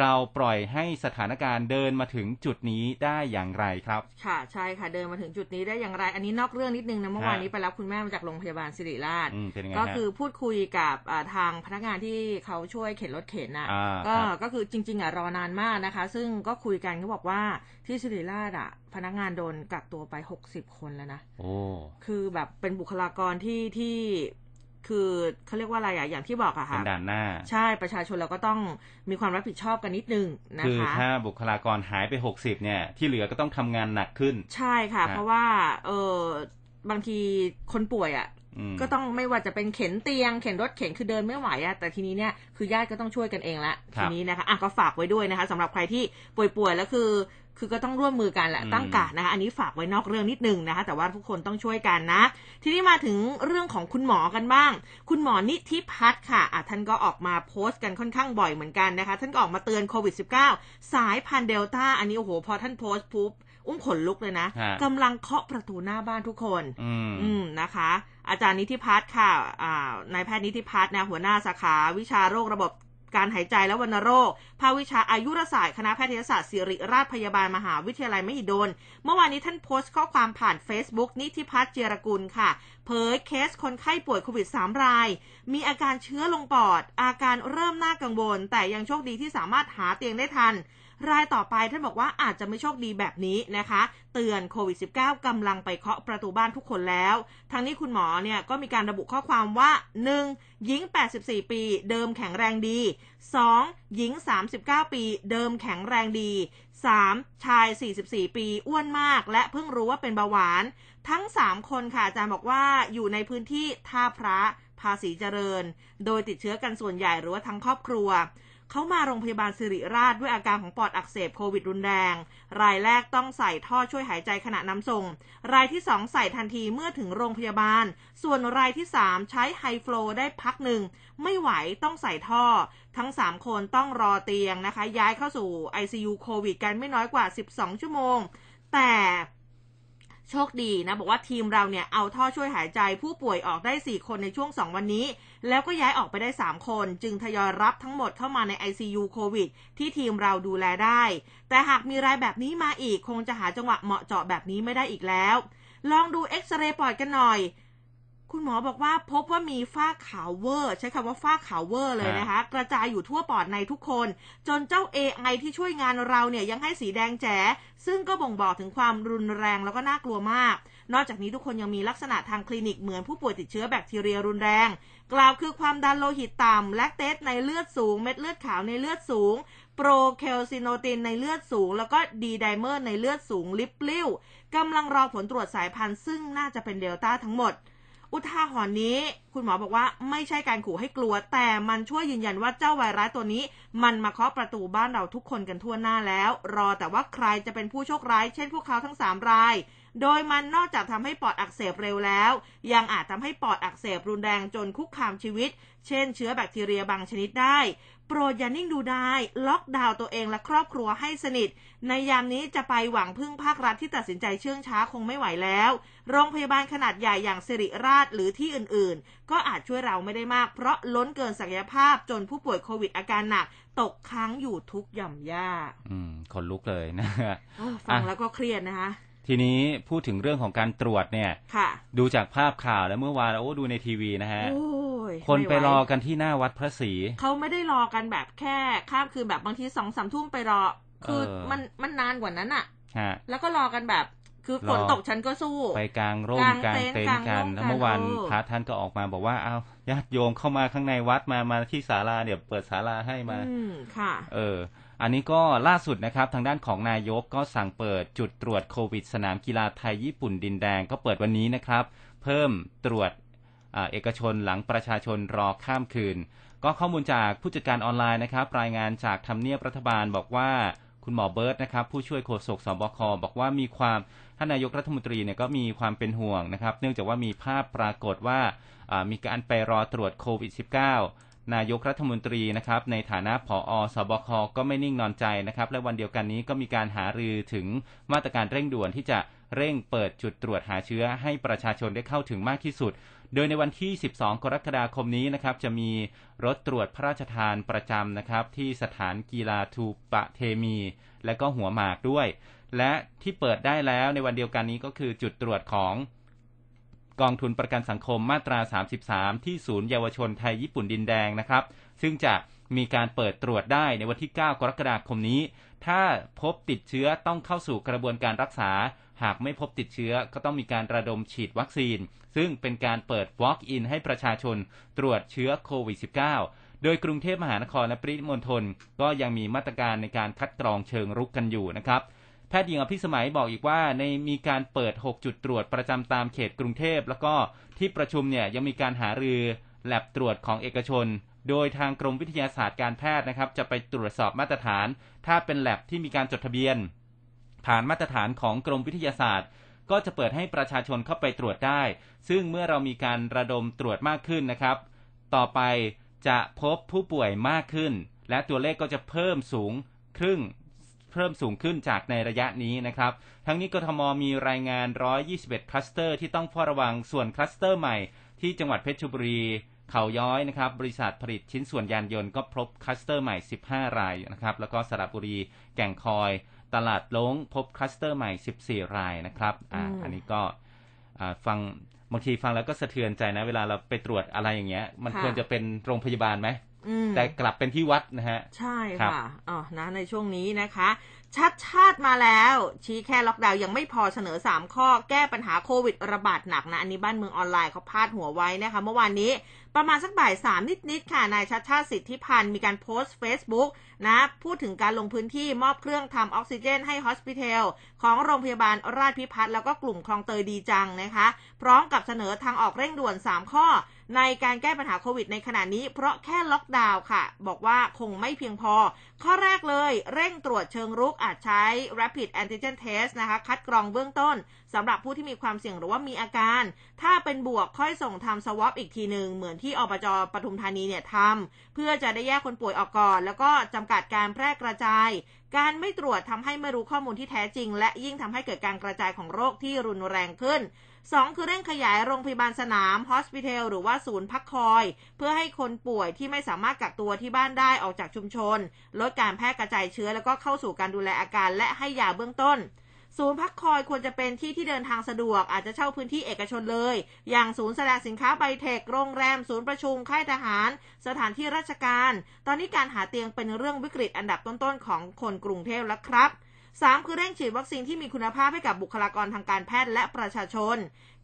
Speaker 2: เราปล่อยให้สถานการณ์เดินมาถึงจุดนี้ได้อย่างไรครับ
Speaker 1: ค่ะใช่ค่ะเดินมาถึงจุดนี้ได้อย่างไร อันนี้นอกเรื่องนิดนึงนะเมื่อวาน
Speaker 2: ฮะ
Speaker 1: นี้ไปรับคุณแม่มาจากโรงพยาบาลสิริราช
Speaker 2: อืมเป็นยังไง
Speaker 1: ก็
Speaker 2: ฮะ
Speaker 1: คือพูดคุยกับอ่าทางพนักงานที่เขาช่วยเข็นรถเข็นอะ
Speaker 2: อ่า
Speaker 1: ก็
Speaker 2: ครับ
Speaker 1: ก็คือจริง ๆอะรอนานมากนะคะ ซึ่งก็คุยกันเขาบอกว่าที่สิริราชอะพนักงานโดนกักตัวไปหกสิบคนแล้วนะ
Speaker 2: โอ้
Speaker 1: คือแบบเป็นบุคลากรที่ที่ คือเขาเรียกว่าอะไรอะอย่างที่บอกอะ
Speaker 2: เป็
Speaker 1: ค่ะ
Speaker 2: นด่านหน้า
Speaker 1: ใช่ประชาชนเราก็ต้องมีความรับผิดชอบกันนิดนึงนะ
Speaker 2: คือ
Speaker 1: คะ
Speaker 2: ถ้าบุคลากรหายไป 60 เนี่ย ที่เหลือก็ต้องทำงานหนักขึ้น
Speaker 1: ใช่ค่ะ
Speaker 2: ครับ
Speaker 1: เพราะว่าเออบางทีคนป่วยอะ่ะ
Speaker 2: อืม
Speaker 1: ก็ต้องไม่ว่าจะเป็นเข็นเตียง เข็นรถเข็นคือเดินไม่ไหวอะ่ะแต่ทีนี้เนี่ยคือญาติก็ต้องช่วยกันเองละ
Speaker 2: ครั
Speaker 1: ที
Speaker 2: บ
Speaker 1: นี้นะคะอะก็ฝากไว้ด้วยนะคะสำหรับใครที่ป่วยๆแล้วคือคือก็ต้องร่วมมือกันแหละ
Speaker 2: อืม
Speaker 1: ตั้งการดนะคะ อันนี้ฝากไว้นอกเรื่องนิดนึงนะคะ แต่ว่าทุกคนต้องช่วยกันนะ ทีนี้มาถึงเรื่องของคุณหมอกันบ้าง คุณหมอนิธิพัฒน์ค่ะอะท่านก็ออกมาโพสต์กันค่อนข้างบ่อยเหมือนกันนะคะ ท่านก็ออกมาเตือนโควิด -19 สายพันธุ์เดลต้าอันนี้โอ้โหพอท่านโพสต์ปุ๊บ อุ้มขนลุกเลยนะ
Speaker 2: ฮะ
Speaker 1: กำลังเคาะประตูหน้าบ้านทุกคน
Speaker 2: อืม
Speaker 1: อืมนะคะ อาจารย์นิธิพัฒน์ค่ะอ่านายแพทย์นิธิพัฒน์นะหัวหน้าสาขาวิชาโรคระบบการหายใจและวัณโรค ภาควิชาอายุรศาสตร์ คณะแพทยศาสตร์ศิริราชพยาบาลมหาวิทยาลัยมหิดล เมื่อวานนี้ท่านโพสต์ข้อความผ่าน Facebook นิธิพัฒน์เจียรกุลค่ะ เผยเคสคนไข้ป่วยโควิด 3 ราย มีอาการเชื้อลงปอด อาการเริ่มน่ากังวล แต่ยังโชคดีที่สามารถหาเตียงได้ทัน รายต่อไปท่านบอกว่าอาจจะไม่โชคดีแบบนี้นะคะ เตือนโควิด -19 กำลังไปเคาะประตูบ้านทุกคนแล้วทางนี้คุณหมอเนี่ยก็มีการระบุข้อความว่า 1. หญิง 84 ปี เดิมแข็งแรงดี 2. หญิง 39 ปี เดิมแข็งแรงดี 3. ชาย 44 ปีอ้วนมาก และเพิ่งรู้ว่าเป็นเบาหวาน ทั้ง 3 คนค่ะอาจารย์บอกว่าอยู่ในพื้นที่ท่าพระภาษีเจริญ โดยติดเชื้อกันส่วนใหญ่หรือว่าทั้งครอบครัว เขามาโรงพยาบาลสิริราชด้วยอาการของปอดอักเสบโควิดรุนแรง รายแรกต้องใส่ท่อช่วยหายใจขณะนำส่ง รายที่ 2 ใส่ทันทีเมื่อถึงโรงพยาบาล ส่วนรายที่ 3 ใช้ไฮฟลูได้พักหนึ่ง ไม่ไหวต้องใส่ท่อ ทั้ง 3 คนต้องรอเตียงนะคะ ย้ายเข้าสู่ ICU โควิดกันไม่น้อยกว่า 12 ชั่วโมง แต่ โชคดีนะ บอกว่าทีมเราเนี่ยเอาท่อช่วยหายใจผู้ป่วยออกได้ 4 คนในช่วง 2 วันนี้ แล้วก็ย้ายออกไปได้ 3 คน จึงทยอยรับทั้งหมดเข้ามาใน ICU โควิด ที่ทีมเราดูแลได้ แต่หากมีรายแบบนี้มาอีก คงจะหาจังหวะเหมาะเจาะแบบนี้ไม่ได้อีกแล้ว ลองดูเอ็กซเรย์ปอดกันหน่อย คุณหมอบอกว่าพบว่ามีฝ้าขาวเวอร์ใช้คำว่าฝ้าขาวเวอร์เลยนะคะ กระจายอยู่ทั่วปอดในทุกคน จนเจ้า AI ที่ช่วยงานเราเนี่ยยังให้สีแดงแจ๋ซึ่งก็บ่งบอกถึงความรุนแรงแล้วก็น่ากลัวมาก นอกจากนี้ทุกคนยังมีลักษณะทางคลินิกเหมือนผู้ป่วยติดเชื้อแบคทีเรียรุนแรง กล่าวคือความดันโลหิตต่ำ lactate ในเลือดสูง เม็ดเลือดขาวในเลือดสูง procalcitonin ในเลือดสูง แล้วก็ D-dimer ในเลือดสูงลิบลิ่วกำลังรอผลตรวจสายพันธุ์ซึ่งน่าจะเป็นเดลต้าทั้งหมด อุทาหรณ์นี้ คุณหมอบอกว่าไม่ใช่การขู่ให้กลัว แต่มันช่วยยืนยันว่าเจ้าไวรัสตัวนี้ มันมาเคาะประตูบ้านเราทุกคนกันทั่วหน้าแล้ว รอแต่ว่าใครจะเป็นผู้โชคร้าย เช่นพวกเขาทั้ง 3 ราย โดยมันนอกจากทำให้ปอดอักเสบเร็วแล้ว ยังอาจทำให้ปอดอักเสบรุนแรงจนคุกคามชีวิต เช่นเชื้อแบคทีเรียบางชนิดได้ โปรดอย่านิ่งดูได้ ล็อกดาวน์ตัวเองและครอบครัวให้สนิท ในยามนี้จะไปหวังพึ่งภาครัฐที่ตัดสินใจเชื่องช้าคงไม่ไหวแล้ว โรงพยาบาลขนาดใหญ่อย่างสิริราชหรือที่อื่นๆ ก็อาจช่วยเราไม่ได้มาก เพราะล้นเกินศักยภาพจนผู้ป่วยโควิดอาการหนักตกค้างอยู่ทุกหย่อมย่า
Speaker 2: อืม ขนลุกเลยนะฮะ
Speaker 1: โอ้ฟังแล้วก็เครียดนะคะ
Speaker 2: ทีนี้พูดถึงเรื่องของการตรวจเนี่ย
Speaker 1: ค่ะ
Speaker 2: ดูจากภาพข่าวแล้วเมื่อวานโอ้ดูในทีวีนะฮะ
Speaker 1: โอ้ย
Speaker 2: คนไป
Speaker 1: ม่หว
Speaker 2: รอกันที่หน้าวัดพระศรี
Speaker 1: เขาไม่ได้รอกันแบบแค่ข้ามคืนแบบบางทีสองสามทุ่มไปรอ คือ
Speaker 2: เออ
Speaker 1: มันมันนานกว่านั้นอะ
Speaker 2: ฮะ
Speaker 1: แล้วก็รอกันแบบคือ
Speaker 2: รอ
Speaker 1: ฝนตกฉันก็สู้
Speaker 2: ไปกลางร่ม
Speaker 1: กลาง
Speaker 2: กลาง
Speaker 1: เต็นท์
Speaker 2: เต็นท์
Speaker 1: ก
Speaker 2: กั
Speaker 1: ลาง
Speaker 2: น
Speaker 1: ร่ม
Speaker 2: แล้วเมื่อวาน
Speaker 1: กันเออ
Speaker 2: พระท่านก็ออกมาบอกว่าอ้าวญาติโยมเข้ามาข้างในวัดมามาที่ศาลาเดี๋ยวเปิดศาลาให้มา
Speaker 1: อืมค่ะ
Speaker 2: เออ อันนี้ก็ล่าสุดนะครับทางด้านของนายกก็สั่งเปิดจุดตรวจโควิด สนามกีฬาไทยญี่ปุ่นดินแดงก็เปิดวันนี้นะครับ เพิ่มตรวจเอกชนหลังประชาชนรอข้ามคืน ก็ข้อมูลจากผู้จัดการออนไลน์นะครับ รายงานจากทำเนียบรัฐบาลบอกว่าคุณหมอเบิร์ตนะครับผู้ช่วยโฆษกสบคบอกว่ามีความท่านนายกรัฐมนตรีเนี่ยก็มีความเป็นห่วงนะครับ เนื่องจากว่ามีภาพปรากฏว่ามีการไปรอตรวจโควิด -19 นายกรัฐมนตรีนะครับในฐานะผอสบคก็ไม่นิ่งนอนใจนะครับและวันเดียวกันนี้ก็มีการหารือถึงมาตรการเร่งด่วนที่จะเร่งเปิดจุดตรวจหาเชื้อให้ประชาชนได้เข้าถึงมากที่สุด โดยในวันที่ 12 กรกฎาคมนี้นะครับจะมีรถตรวจพระราชทานประจำนะครับที่สถานกีฬาทูปะเทมี และก็หัวหมากด้วย และที่เปิดได้แล้วในวันเดียวกันนี้ก็คือจุดตรวจของ กองทุนประกันสังคมมาตรา 33 ที่ศูนย์เยาวชนไทยญี่ปุ่นดินแดงนะครับ ซึ่งจะมีการเปิดตรวจได้ในวันที่ 9 กรกฎาคมนี้ ถ้าพบติดเชื้อต้องเข้าสู่กระบวนการรักษา หากไม่พบติดเชื้อก็ต้องมีการระดมฉีดวัคซีน ซึ่งเป็นการเปิด Walk-in ให้ประชาชนตรวจเชื้อโควิด -19 โดยกรุงเทพมหานครและปริมณฑลก็ยังมีมาตรการในการคัดกรองเชิงรุกกันอยู่นะครับ แพทย์หญิงอภิสมัยบอกอีกว่า ในมีการเปิด 6 จุดตรวจประจำตามเขตกรุงเทพ แล้วก็ที่ประชุมเนี่ยยังมีการหารือแลบตรวจของเอกชน โดยทางกรมวิทยาศาสตร์การแพทย์นะครับ จะไปตรวจสอบมาตรฐาน ถ้าเป็นแลบที่มีการจดทะเบียน ผ่านมาตรฐานของกรมวิทยาศาสตร์ ก็จะเปิดให้ประชาชนเข้าไปตรวจได้ ซึ่งเมื่อเรามีการระดมตรวจมากขึ้นนะครับ ต่อไปจะพบผู้ป่วยมากขึ้น และตัวเลขก็จะเพิ่มสูงครึ่ง เพิ่มสูงขึ้นจากในระยะนี้นะครับ ทั้งนี้กทมมีรายงาน 121 คลัสเตอร์ที่ต้องเฝ้าระวังส่วนคลัสเตอร์ใหม่ที่จังหวัดเพชรบุรีเขาย้อยนะครับ บริษัทผลิตชิ้นส่วนยานยนต์ก็พบคลัสเตอร์ใหม่ 15 รายนะครับ แล้วก็สระบุรีแก่งคอย ตลาดลงพบคลัสเตอร์ใหม่ 14 รายนะครับอ่าอันนี้ก็ฟังบางทีฟังแล้วก็สะเทือนใจนะ เวลาเราไปตรวจอะไรอย่างเงี้ย มันควรจะเป็นโรงพยาบาลไหม แต่กลับเป็นที่วัดนะฮะ
Speaker 1: ใช่ค่ะอ๋อนะในช่วงนี้นะคะ ชัดชาติมาแล้ว ชี้แค่ล็อกดาวน์ยังไม่พอเสนอ 3 ข้อแก้ปัญหาโควิดระบาดหนักนะ อันนี้บ้านเมืองออนไลน์เขาพาดหัวไว้นะคะ เมื่อวานนี้ประมาณสักบ่ายสามนิดๆค่ะนายชัดชาติสิทธิพันธ์มีการโพสต์ Facebook นะ พูดถึงการลงพื้นที่มอบเครื่องทำออกซิเจนให้ฮอสพิทอลของโรงพยาบาลราชพิพัฒน์แล้วก็กลุ่มคลองเตยดีจังนะคะ พร้อมกับเสนอทางออกเร่งด่วน 3 ข้อ ในการแก้ปัญหาโควิดในขณะนี้ เพราะแค่ล็อกดาวน์ค่ะ บอกว่าคงไม่เพียงพอ ข้อแรกเลย เร่งตรวจเชิงรุกอาจใช้ rapid antigen test นะคะ คัดกรองเบื้องต้นสำหรับผู้ที่มีความเสี่ยงหรือว่ามีอาการ ถ้าเป็นบวกค่อยส่งทำสวอปอีกทีหนึ่งเหมือนที่อบจปทุมธานีเนี่ยทำเพื่อจะได้แยกคนป่วยออกก่อน แล้วก็จำกัดการแพร่กระจาย การไม่ตรวจทำให้ไม่รู้ข้อมูลที่แท้จริง และยิ่งทำให้เกิดการกระจายของโรคที่รุนแรงขึ้น 2 คือเร่งขยายโรงพยาบาลสนามฮอสพิทอลหรือว่าศูนย์พักคอย เพื่อให้คนป่วยที่ไม่สามารถกักตัวที่บ้านได้ออกจากชุมชน ลดการแพร่กระจายเชื้อแล้วก็เข้าสู่การดูแลอาการและให้ยาเบื้องต้นศูนย์พักคอยควรจะเป็นที่ที่เดินทางสะดวก อาจจะเช่าพื้นที่เอกชนเลย อย่างศูนย์แสดงสินค้าไบเทค โรงแรม ศูนย์ประชุม ค่ายทหาร สถานที่ราชการ ตอนนี้การหาเตียงเป็นเรื่องวิกฤตอันดับต้นๆของคนกรุงเทพแล้วครับ 3 คือเร่งฉีดวัคซีนที่มีคุณภาพให้กับบุคลากรทางการแพทย์และประชาชน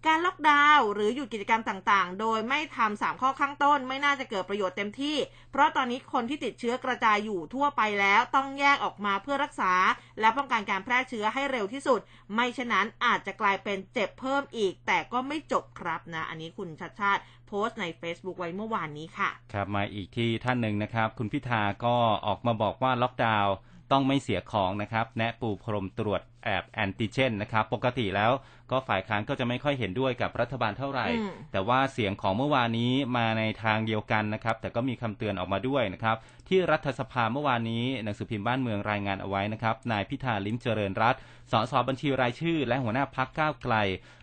Speaker 1: การล็อกดาวน์หรือหยุดกิจกรรมต่างๆ โดยไม่ทำสามข้อข้างต้นไม่น่าจะเกิดประโยชน์เต็มที่ เพราะตอนนี้คนที่ติดเชื้อกระจายอยู่ทั่วไปแล้วต้องแยกออกมาเพื่อรักษา และป้องกันการแพร่เชื้อให้เร็วที่สุด ไม่เช่นนั้นอาจจะกลายเป็นเจ็บเพิ่มอีก แต่ก็ไม่จบครับนะ อันนี้คุณชัดชาติโพสต์ใน Facebook ไว้เมื่อวานนี้ค่ะ
Speaker 2: ครับมาอีกที่ท่านหนึ่งนะครับ คุณพิธาก็ออกมาบอกว่าล็อกดาวน์ ต้องไม่เสียของนะครับ แนะปูพรมตรวจแอบแอนติเจนนะครับ ปกติแล้วก็ฝ่ายค้านก็จะไม่ค่อยเห็นด้วยกับรัฐบาลเท่าไหร่ แต่ว่าเสียงของเมื่อวานนี้มาในทางเดียวกันนะครับ แต่ก็มีคำเตือนออกมาด้วยนะครับ ที่รัฐสภาเมื่อวานนี้หนังสือพิมพ์บ้านเมืองรายงานเอาไว้นะครับ นายพิธาลิ้มเจริญรัตสสบัญชีรายชื่อ และหัวหน้าพักก้าวไกล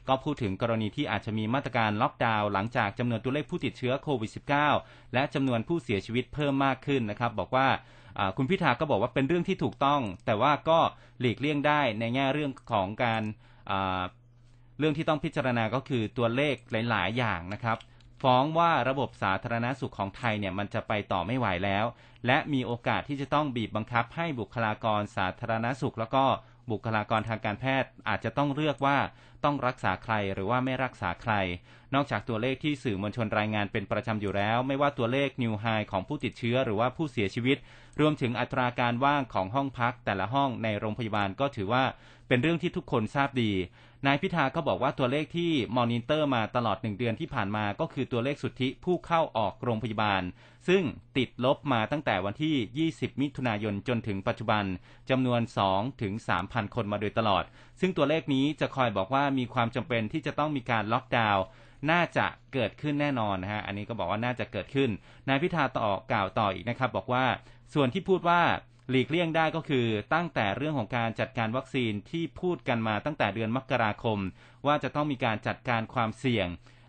Speaker 2: ก็พูดถึงกรณีที่อาจจะมีมาตรการล็อกดาวน์หลังจากจำนวนตัวเลขผู้ติดเชื้อโควิด -19 และจำนวนผู้เสียชีวิตเพิ่มมากขึ้นนะครับ บอกว่า คุณพิธาก็บอกว่าเป็นเรื่องที่ถูกต้อง แต่ว่าก็หลีกเลี่ยงได้ในแง่เรื่องของการเรื่องที่ต้องพิจารณาก็คือตัวเลขหลาย ๆ อย่างนะครับ ฟ้องว่าระบบสาธารณสุขของไทยเนี่ยมันจะไปต่อไม่ไหวแล้ว และมีโอกาสที่จะต้องบีบบังคับให้บุคลากรสาธารณสุข แล้วก็บุคลากรทางการแพทย์อาจจะต้องเลือกว่า ต้องรักษาใครหรือว่าไม่รักษาใคร นอกจากตัวเลขที่สื่อมวลชนรายงานเป็นประจำอยู่แล้ว ไม่ว่าตัวเลขนิวไฮของผู้ติดเชื้อหรือว่าผู้เสียชีวิต รวมถึงอัตราการว่างของห้องพักแต่ละห้องในโรงพยาบาลก็ถือว่าเป็นเรื่องที่ทุกคนทราบดี นายพิธาก็บอกว่าตัวเลขที่มอนิเตอร์มาตลอดหนึ่งเดือนที่ผ่านมาก็คือตัวเลขสุทธิผู้เข้าออกโรงพยาบาล ซึ่งติดลบมาตั้งแต่วันที่ 20 มิถุนายนจนถึงปัจจุบันจำนวน 2 ถึง 3,000 คนมาโดยตลอด ซึ่งตัวเลขนี้จะคอยบอกว่ามีความจำเป็นที่จะต้องมีการล็อกดาวน์น่าจะเกิดขึ้นแน่นอนนะฮะ อันนี้ก็บอกว่าน่าจะเกิดขึ้น นายพิธาต่อกล่าวต่ออีกนะครับ บอกว่าส่วนที่พูดว่า หลีกเลี่ยงได้ก็คือตั้งแต่เรื่องของการจัดการวัคซีนที่พูดกันมาตั้งแต่เดือนมกราคม ว่าจะต้องมีการจัดการความเสี่ยง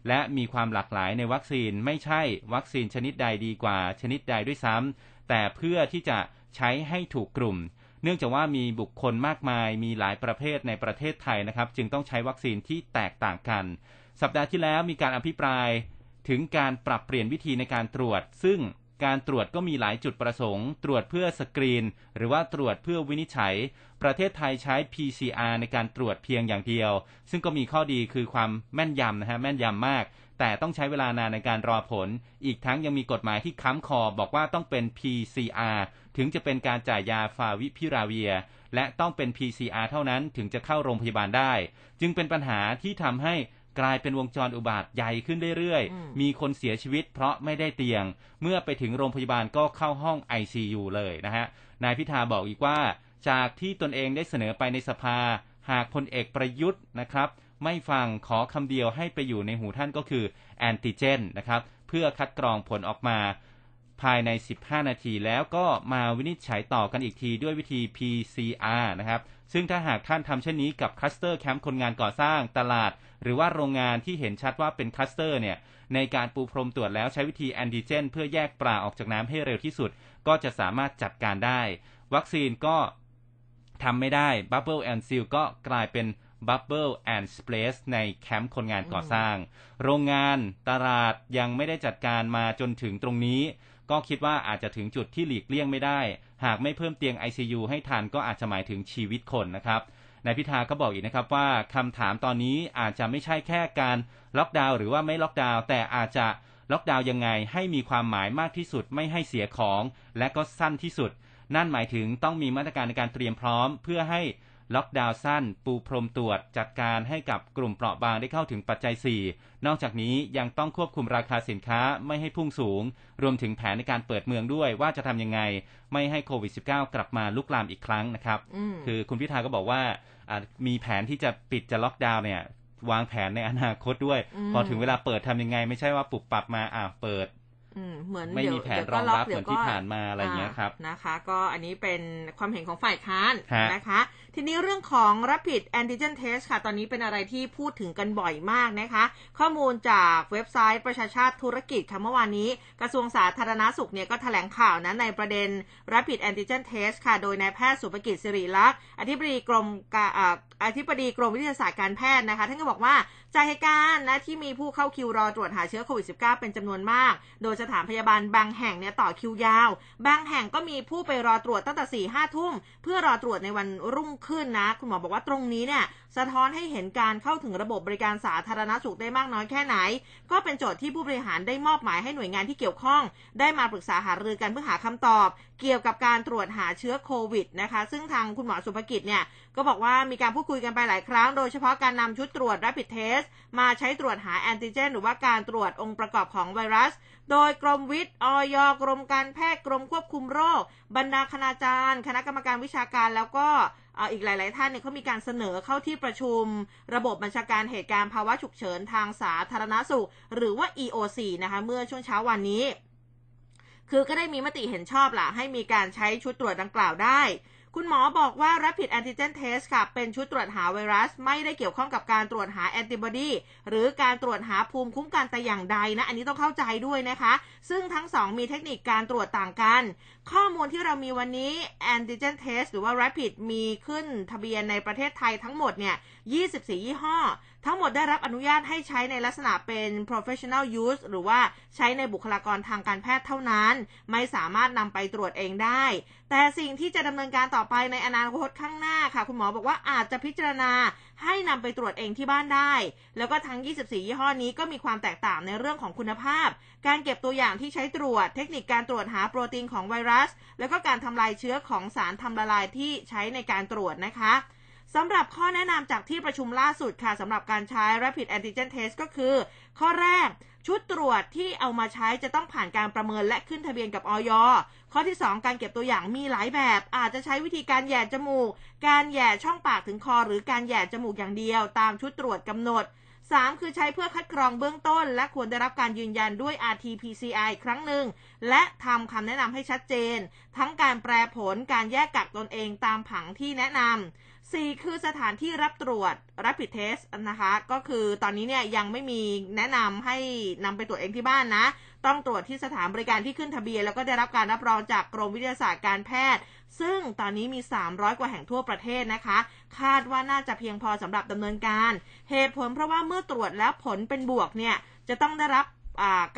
Speaker 2: และมีความหลากหลายในวัคซีนไม่ใช่วัคซีนชนิดใดดีกว่า ชนิดใดด้วยซ้ำแต่เพื่อที่จะใช้ให้ถูกกลุ่ม เนื่องจากว่ามีบุคคลมากมายมีหลายประเภทในประเทศไทยนะครับ จึงต้องใช้วัคซีนที่แตกต่างกัน สัปดาห์ที่แล้วมีการอภิปรายถึงการปรับเปลี่ยนวิธีในการตรวจ ซึ่ง การตรวจก็มีหลายจุดประสงค์ ตรวจเพื่อสกรีน หรือว่าตรวจเพื่อวินิจฉัย ประเทศไทยใช้ PCR ในการตรวจเพียงอย่างเดียว ซึ่งก็มีข้อดีคือความแม่นยำนะฮะแม่นยำมากแต่ต้องใช้เวลานานในการรอผล อีกทั้งยังมีกฎหมายที่ค้ำคอบอกว่าต้องเป็น PCR ถึงจะเป็นการจ่ายยาฟาวิพิราเวีย และต้องเป็น PCR เท่านั้นถึงจะเข้าโรงพยาบาลได้ จึงเป็นปัญหาที่ทำให้ กลายเป็นวงจรอุบาทใหญ่ขึ้นเรื่อย
Speaker 1: อืม
Speaker 2: ๆมีคนเสียชีวิตเพราะไม่ได้เตียง เมื่อไปถึงโรงพยาบาลก็เข้าห้อง ICU เลยนะฮะ นายพิธาบอกอีกว่า จากที่ตนเองได้เสนอไปในสภา หากพลเอกประยุทธ์นะครับ ไม่ฟังขอคำเดียวให้ไปอยู่ในหูท่านก็คือแอนติเจนนะครับ เพื่อคัดกรองผลออกมาภายใน 15 นาทีแล้วก็มาวินิจฉัยต่อกันอีกทีด้วยวิธี PCR นะครับ ซึ่งถ้าหากท่านทำเช่นนี้กับคลัสเตอร์แคมป์คนงานก่อสร้างตลาด หรือว่าโรงงานที่เห็นชัดว่าเป็นคลัสเตอร์เนี่ยในการปูพรมตรวจแล้วใช้วิธีแอนติเจน เพื่อแยกปลาออกจากน้ำให้เร็วที่สุด ก็จะสามารถจัดการได้ วัคซีนก็ทำไม่ได้ Bubble and Seal ก็กลายเป็น Bubble and Splash ในแคมป์คนงานก่อสร้าง โรงงานตลาดยังไม่ได้จัดการมาจนถึงตรงนี้ ก็คิดว่าอาจจะถึงจุดที่หลีกเลี่ยงไม่ได้ หากไม่เพิ่มเตียง ICU ให้ทันก็อาจจะหมายถึงชีวิตคนนะครับนายพิธาก็บอกอีกนะครับว่าคำถามตอนนี้อาจจะไม่ใช่แค่การล็อกดาวน์หรือว่าไม่ล็อกดาวน์แต่อาจจะล็อกดาวน์ยังไงให้มีความหมายมากที่สุดไม่ให้เสียของ และก็สั้นที่สุด นั่นหมายถึงต้องมีมาตรการในการเตรียมพร้อม เพื่อให้ ล็อกดาวน์สั้น ปูพรมตรวจจัดการให้กับกลุ่มเปราะบางได้เข้าถึงปัจจัย 4 นอกจากนี้ยังต้องควบคุมราคาสินค้าไม่ให้พุ่งสูง รวมถึงแผนในการเปิดเมืองด้วยว่าจะทำยังไง ไม่ให้โควิด -19 กลับมาลุกลามอีกครั้งนะครับ
Speaker 1: อืม
Speaker 2: คือคุณพิธาก็บอกว่าอ่ามีแผนที่จะปิดจะล็อกดาวน์เนี่ยวางแผนในอนาคตด้วย
Speaker 1: อืม
Speaker 2: พอถึงเวลาเปิดทำยังไง ไม่ใช่ว่าปรับปรับมาอ่าเปิด
Speaker 1: อืมเหมือน
Speaker 2: ไม่
Speaker 1: เดี๋ยว
Speaker 2: มีแผน
Speaker 1: เดี๋ยว
Speaker 2: ร
Speaker 1: ก็
Speaker 2: อง
Speaker 1: ล็
Speaker 2: รับ
Speaker 1: ก
Speaker 2: เหมือนที่ผ่านมาอะไรอย่างเงี้ยครับ
Speaker 1: อ่านะคะ ก็อันนี้เป็นความเห็นของฝ่ายค้าน
Speaker 2: ฮะ
Speaker 1: นะคะทีนี้เรื่องของ rapid antigen test ค่ะ ตอนนี้เป็นอะไรที่พูดถึงกันบ่อยมากนะคะ ข้อมูลจากเว็บไซต์ประชาชาติธุรกิจค่ะเมื่อวานนี้ กระทรวงสาธารณาสุขเนี่ยก็แถลงข่าวนะในประเด็น rapid antigen test ค่ะ โดยนายแพทย์สุภกิจสิริลักษณ์อธิบดีกรมอธิบดีกรมวิทยาศาสตร์การแพทย์นะคะ ท่านก็บอกว่าจากเหตุการณ์นะที่มีผู้เข้าคิวรอตรวจหาเชื้อโควิด -19 เป็นจำนวนมาก โดยสถานพยาบาลบางแห่งเนี่ยต่อคิวยาว บางแห่งก็มีผู้ไปรอตรวจตั้งแต่4ี่ห้าทุ่มเพื่อรอตรวจในวันรุ่งขึ้นนะ คุณหมอบอกว่าตรงนี้เนี่ยสะท้อนให้เห็นการเข้าถึงระบบบริการสาธารณสุขได้มากน้อยแค่ไหน ก็เป็นโจทย์ที่ผู้บริหารได้มอบหมายให้หน่วยงานที่เกี่ยวข้อง ได้มาปรึกษาหารือกันเพื่อหาคำตอบ เกี่ยวกับการตรวจหาเชื้อโควิดนะคะ ซึ่งทางคุณหมอสุภกิจเนี่ยก็บอกว่ามีการพูดคุยกันไปหลายครั้ง โดยเฉพาะการนำชุดตรวจ rapid test มาใช้ตรวจหาแอนติเจน หรือว่าการตรวจองค์ประกอบของไวรัส โดยกรมวิทย์ออยกรมการแพทย์กรมควบคุมโรค บรรดาคณาจารย์ คณะกรรมการวิชาการแล้วก็ อีกหลาย ๆ ท่านเนี่ยเขามีการเสนอเข้าที่ประชุม ระบบบัญชาการเหตุการณ์ภาวะฉุกเฉินทางสาธารณสุข หรือว่า EOC นะคะเมื่อช่วงเช้าวันนี้ คือก็ได้มีมติเห็นชอบล่ะให้มีการใช้ชุดตรวจดังกล่าวได้ คุณหมอบอกว่า rapid antigen test ค่ะ เป็นชุดตรวจหาไวรัส ไม่ได้เกี่ยวข้องกับการตรวจหาแอนติบอดีหรือการตรวจหาภูมิคุ้มกันแต่อย่างใดนะ อันนี้ต้องเข้าใจด้วยนะคะ ซึ่งทั้งสองมีเทคนิคการตรวจต่างกัน ข้อมูลที่เรามีวันนี้ antigen test หรือว่า rapid มีขึ้นทะเบียนในประเทศไทยทั้งหมดเนี่ย24 ยี่ห้อ ทั้งหมดได้รับอนุญาตให้ใช้ในลักษณะเป็น professional use หรือว่าใช้ในบุคลากรทางการแพทย์เท่านั้น ไม่สามารถนำไปตรวจเองได้ แต่สิ่งที่จะดำเนินการต่อไปในอนาคตข้างหน้าค่ะ คุณหมอบอกว่าอาจจะพิจารณาให้นำไปตรวจเองที่บ้านได้ แล้วก็ทั้ง 24 ยี่ห้อนี้ก็มีความแตกต่างในเรื่องของคุณภาพ การเก็บตัวอย่างที่ใช้ตรวจ เทคนิคการตรวจหาโปรตีนของไวรัส แล้วก็การทำลายเชื้อของสารทำละลายที่ใช้ในการตรวจนะคะ สำหรับข้อแนะนำจากที่ประชุมล่าสุดค่ะสำหรับการใช้ Rapid Antigen Test ก็คือ ข้อแรกชุดตรวจที่เอามาใช้จะต้องผ่านการประเมินและขึ้นทะเบียนกับออยข้อที่ 2 การเก็บตัวอย่างมีหลายแบบ อาจจะใช้วิธีการแย่จมูก การแย่ช่องปากถึงคอ หรือการแย่จมูกอย่างเดียว ตามชุดตรวจกำหนด 3 คือใช้เพื่อคัดกรองเบื้องต้น และควรได้รับการยืนยันด้วย RT-PCR ครั้งหนึ่ง และทำคำแนะนำให้ชัดเจน ทั้งการแปรผลการแยกกักตนเองตามผังที่แนะนำ 4 คือสถานที่รับตรวจ rapid test นะคะ ก็คือตอนนี้เนี่ยยังไม่มีแนะนำให้นำไปตรวจเองที่บ้านนะ ต้องตรวจที่สถานบริการที่ขึ้นทะเบียน แล้วก็ได้รับการรับรองจากกรมวิทยาศาสตร์การแพทย์ ซึ่งตอนนี้มี 300 กว่าแห่งทั่วประเทศนะคะ คาดว่าน่าจะเพียงพอสำหรับดำเนินการ เหตุผลเพราะว่าเมื่อตรวจแล้วผลเป็นบวกเนี่ยจะต้องได้รับ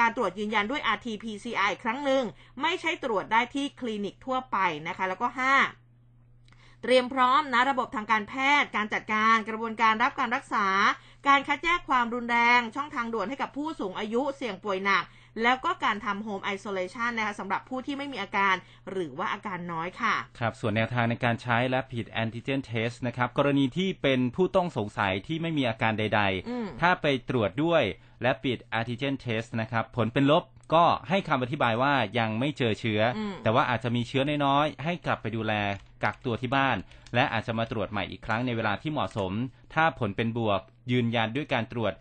Speaker 1: การตรวจยืนยันด้วย RT-PCR อีกครั้งหนึ่งไม่ใช่ตรวจได้ที่คลินิกทั่วไปนะคะ แล้วก็ 5 เตรียมพร้อมนะระบบทางการแพทย์ การจัดการกระบวนการรับการรักษา การคัดแยกความรุนแรง ช่องทางด่วนให้กับผู้สูงอายุเสี่ยงป่วยหนัก แล้วก็การทำโฮมไอโซเลชันนะคะสำหรับผู้ที่ไม่มีอาการหรือว่าอาการน้อยค่ะ
Speaker 2: ครับส่วนแนวทางในการใช้ Rapid Antigen Test นะครับ กรณีที่เป็นผู้ต้องสงสัยที่ไม่มีอาการใด
Speaker 1: อืม
Speaker 2: ๆถ้าไปตรวจด้วย Rapid Antigen Test นะครับผลเป็นลบก็ให้คำอธิบายว่ายังไม่เจอเชื้ออ
Speaker 1: ม
Speaker 2: แต่ว่าอาจจะมีเชื้อน้อยๆให้กลับไปดูแลกักตัวที่บ้าน และอาจจะมาตรวจใหม่อีกครั้งในเวลาที่เหมาะสม ถ้าผลเป็นบวก ยืนยันด้วยการตรวจ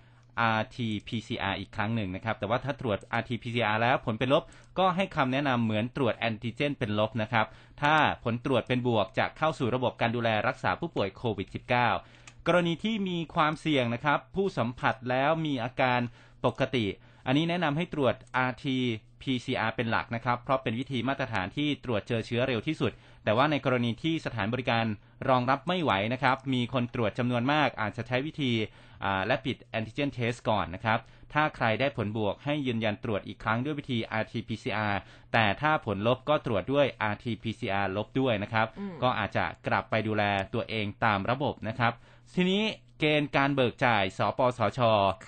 Speaker 2: RT-PCR อีกครั้งหนึ่งนะครับ แต่ว่าถ้าตรวจ RT-PCR แล้วผลเป็นลบ ก็ให้คำแนะนำเหมือนตรวจแอนติเจนเป็นลบนะครับ ถ้าผลตรวจเป็นบวกจะเข้าสู่ระบบการดูแลรักษาผู้ป่วยโควิด -19 กรณีที่มีความเสี่ยงนะครับ ผู้สัมผัสแล้วมีอาการปกติ อันนี้แนะนำให้ตรวจ RT PCR เป็นหลักนะครับ เพราะเป็นวิธีมาตรฐานที่ตรวจเจอเชื้อเร็วที่สุด แต่ว่าในกรณีที่สถานบริการรองรับไม่ไหวนะครับ มีคนตรวจจำนวนมาก อาจจะใช้วิธีและปิดแอนติเจนเทสก่อนนะครับ ถ้าใครได้ผลบวกให้ยืนยันตรวจอีกครั้งด้วยวิธี RT-PCR แต่ถ้าผลลบก็ตรวจด้วย RT-PCR ลบด้วยนะครับ
Speaker 1: อืม
Speaker 2: ก็อาจจะกลับไปดูแลตัวเองตามระบบนะครับ ทีนี้ เกณฑ์การเบิกจ่าย สปสช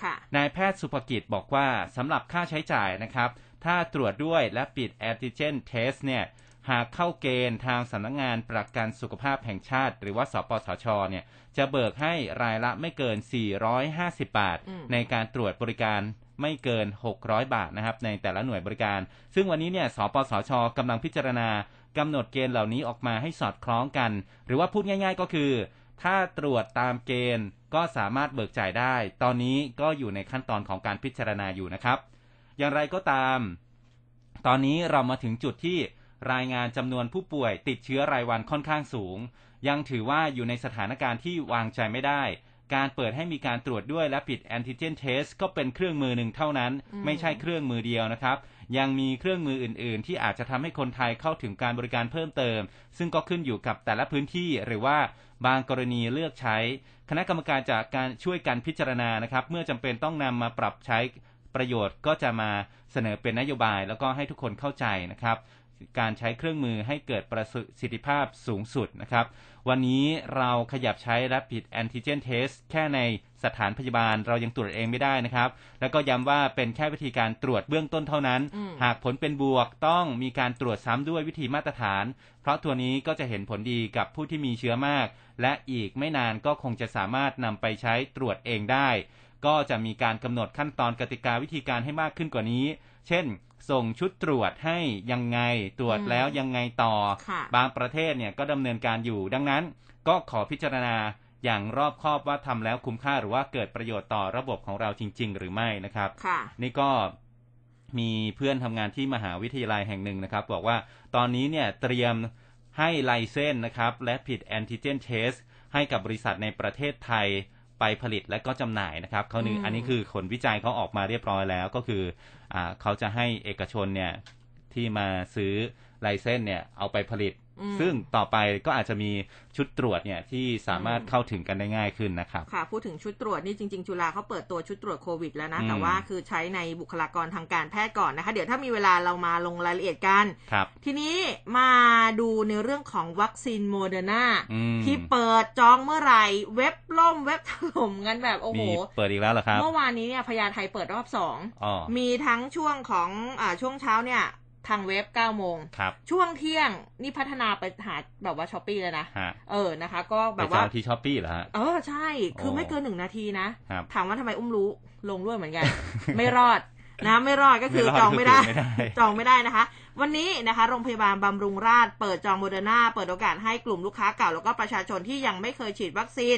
Speaker 1: ค่ะ
Speaker 2: นายแพทย์สุภกิจบอกว่าสำหรับค่าใช้จ่ายนะครับ ถ้าตรวจด้วยและปิดแอนติเจนเทสเนี่ยหากเข้าเกณฑ์ทางสำนักงานประกันสุขภาพแห่งชาติ หรือว่า สปสช เนี่ยจะเบิกให้รายละไม่เกิน 450 บาท
Speaker 1: อืม
Speaker 2: ในการตรวจบริการไม่เกิน 600 บาทนะครับ ในแต่ละหน่วยบริการ ซึ่งวันนี้เนี่ย สปสชกำลังพิจารณากำหนดเกณฑ์เหล่านี้ออกมาให้สอดคล้องกัน หรือว่าพูดง่าย ๆ ก็คือ ถ้าตรวจตามเกณฑ์ ก็สามารถเบิกจ่ายได้ ตอนนี้ก็อยู่ในขั้นตอนของการพิจารณาอยู่นะครับ อย่างไรก็ตาม ตอนนี้เรามาถึงจุดที่รายงานจำนวนผู้ป่วยติดเชื้อรายวันค่อนข้างสูง ยังถือว่าอยู่ในสถานการณ์ที่วางใจไม่ได้ การเปิดให้มีการตรวจด้วยและปิดแอนติเจนเทสก็เป็นเครื่องมือหนึ่งเท่านั้น
Speaker 1: ม
Speaker 2: ไม่ใช่เครื่องมือเดียวนะครับ ยังมีเครื่องมืออื่น ๆ ที่อาจจะทำให้คนไทยเข้าถึงการบริการเพิ่มเติม ซึ่งก็ขึ้นอยู่กับแต่ละพื้นที่หรือว่าบางกรณีเลือกใช้ คณะกรรมการจากการช่วยกันพิจารณานะครับ เมื่อจำเป็นต้องนำมาปรับใช้ประโยชน์ก็จะมาเสนอเป็นนโยบาย แล้วก็ให้ทุกคนเข้าใจนะครับ การใช้เครื่องมือให้เกิดประสิทธิภาพสูงสุดนะครับ วันนี้เราขยับใช้ Rapid Antigen Test แค่ในสถานพยาบาลเรายังตรวจเองไม่ได้นะครับ แล้วก็ย้ำว่าเป็นแค่วิธีการตรวจเบื้องต้นเท่านั้น
Speaker 1: อืม
Speaker 2: หากผลเป็นบวกต้องมีการตรวจซ้ำด้วยวิธีมาตรฐาน เพราะตัวนี้ก็จะเห็นผลดีกับผู้ที่มีเชื้อมาก และอีกไม่นานก็คงจะสามารถนำไปใช้ตรวจเองได้ ก็จะมีการกำหนดขั้นตอนกติกาวิธีการให้มากขึ้นกว่านี้ เช่น ส่งชุดตรวจให้ยังไงตรวจ
Speaker 1: อืม
Speaker 2: แล้วยังไงต่อ
Speaker 1: ค่ะ
Speaker 2: บางประเทศเนี่ยก็ดำเนินการอยู่ ดังนั้นก็ขอพิจารณาอย่างรอบคอบว่าทำแล้วคุ้มค่าหรือว่าเกิดประโยชน์ต่อระบบของเราจริง ๆ หรือไม่นะครับ
Speaker 1: ค่ะ
Speaker 2: นี่ก็มีเพื่อนทำงานที่มหาวิทยาลัยแห่งหนึ่งนะครับ บอกว่าตอนนี้เนี่ยเตรียมให้ไลเซนนะครับ และผิดแอนติเจนเทสให้กับบริษัทในประเทศไทยไปผลิตและก็จำหน่ายนะครับเขาหนึ่ง
Speaker 1: อืม
Speaker 2: อันนี้คือผลวิจัยเขาออกมาเรียบร้อยแล้วก็คืออ่า เขาจะให้เอกชนเนี่ยที่มาซื้อไลเซนเนี่ยเอาไปผลิต ซึ่งต่อไปก็อาจจะมีชุดตรวจเนี่ยที่สามารถ
Speaker 1: อืม
Speaker 2: เข้าถึงกันได้ง่ายขึ้นนะครับ
Speaker 1: ค่ะพูดถึงชุดตรวจนี่จริง ๆ จุฬาเขาเปิดตัวชุดตรวจโควิดแล้วนะ
Speaker 2: อืม
Speaker 1: แต่ว่าคือใช้ในบุคลากรทางการแพทย์ก่อนนะคะ เดี๋ยวถ้ามีเวลาเรามาลงรายละเอียดกัน
Speaker 2: ครับ
Speaker 1: ทีนี้มาดูในเรื่องของวัคซีนโมเดอร์นา
Speaker 2: อืม
Speaker 1: ที่เปิดจองเมื่อไหร่เว็บล่มเว็บถล่มกันแบบโอ้โห
Speaker 2: มีเปิดอีกแล้วเหรอครับ
Speaker 1: เมื่อวานนี้เนี่ยพญาไทเปิดรอบสอง
Speaker 2: อ๋อ
Speaker 1: มีทั้งช่วงของอ่าช่วงเช้าเนี่ย ทางเว็บ9โมง
Speaker 2: ครับ
Speaker 1: ช่วงเที่ยงนี่พัฒนาไปหาแบบว่า Shopee เลยนะ
Speaker 2: ฮะ
Speaker 1: เออนะคะ ก็
Speaker 2: ไป
Speaker 1: แบบว่าจ
Speaker 2: องที่ Shopee เหรอฮะ
Speaker 1: เออ ใช่ คือ
Speaker 2: โอ้
Speaker 1: ไม่เกินหนึ่งนาทีนะ
Speaker 2: ครับ
Speaker 1: ถามว่าทำไมอุ้มรู้ลองด้วยเหมือนกัน ไม่รอดนะไม่รอดก็คือ
Speaker 2: ไม่รอด
Speaker 1: จองไม่ได้
Speaker 2: คือไม่ได้
Speaker 1: จองไม่ได้นะคะ วันนี้นะคะโรงพยาบาลบำรุงราษฎร์เปิดจองโมเดอร์นาเปิดโอกาสให้กลุ่มลูกค้าเก่าแล้วก็ประชาชนที่ยังไม่เคยฉีดวัคซีน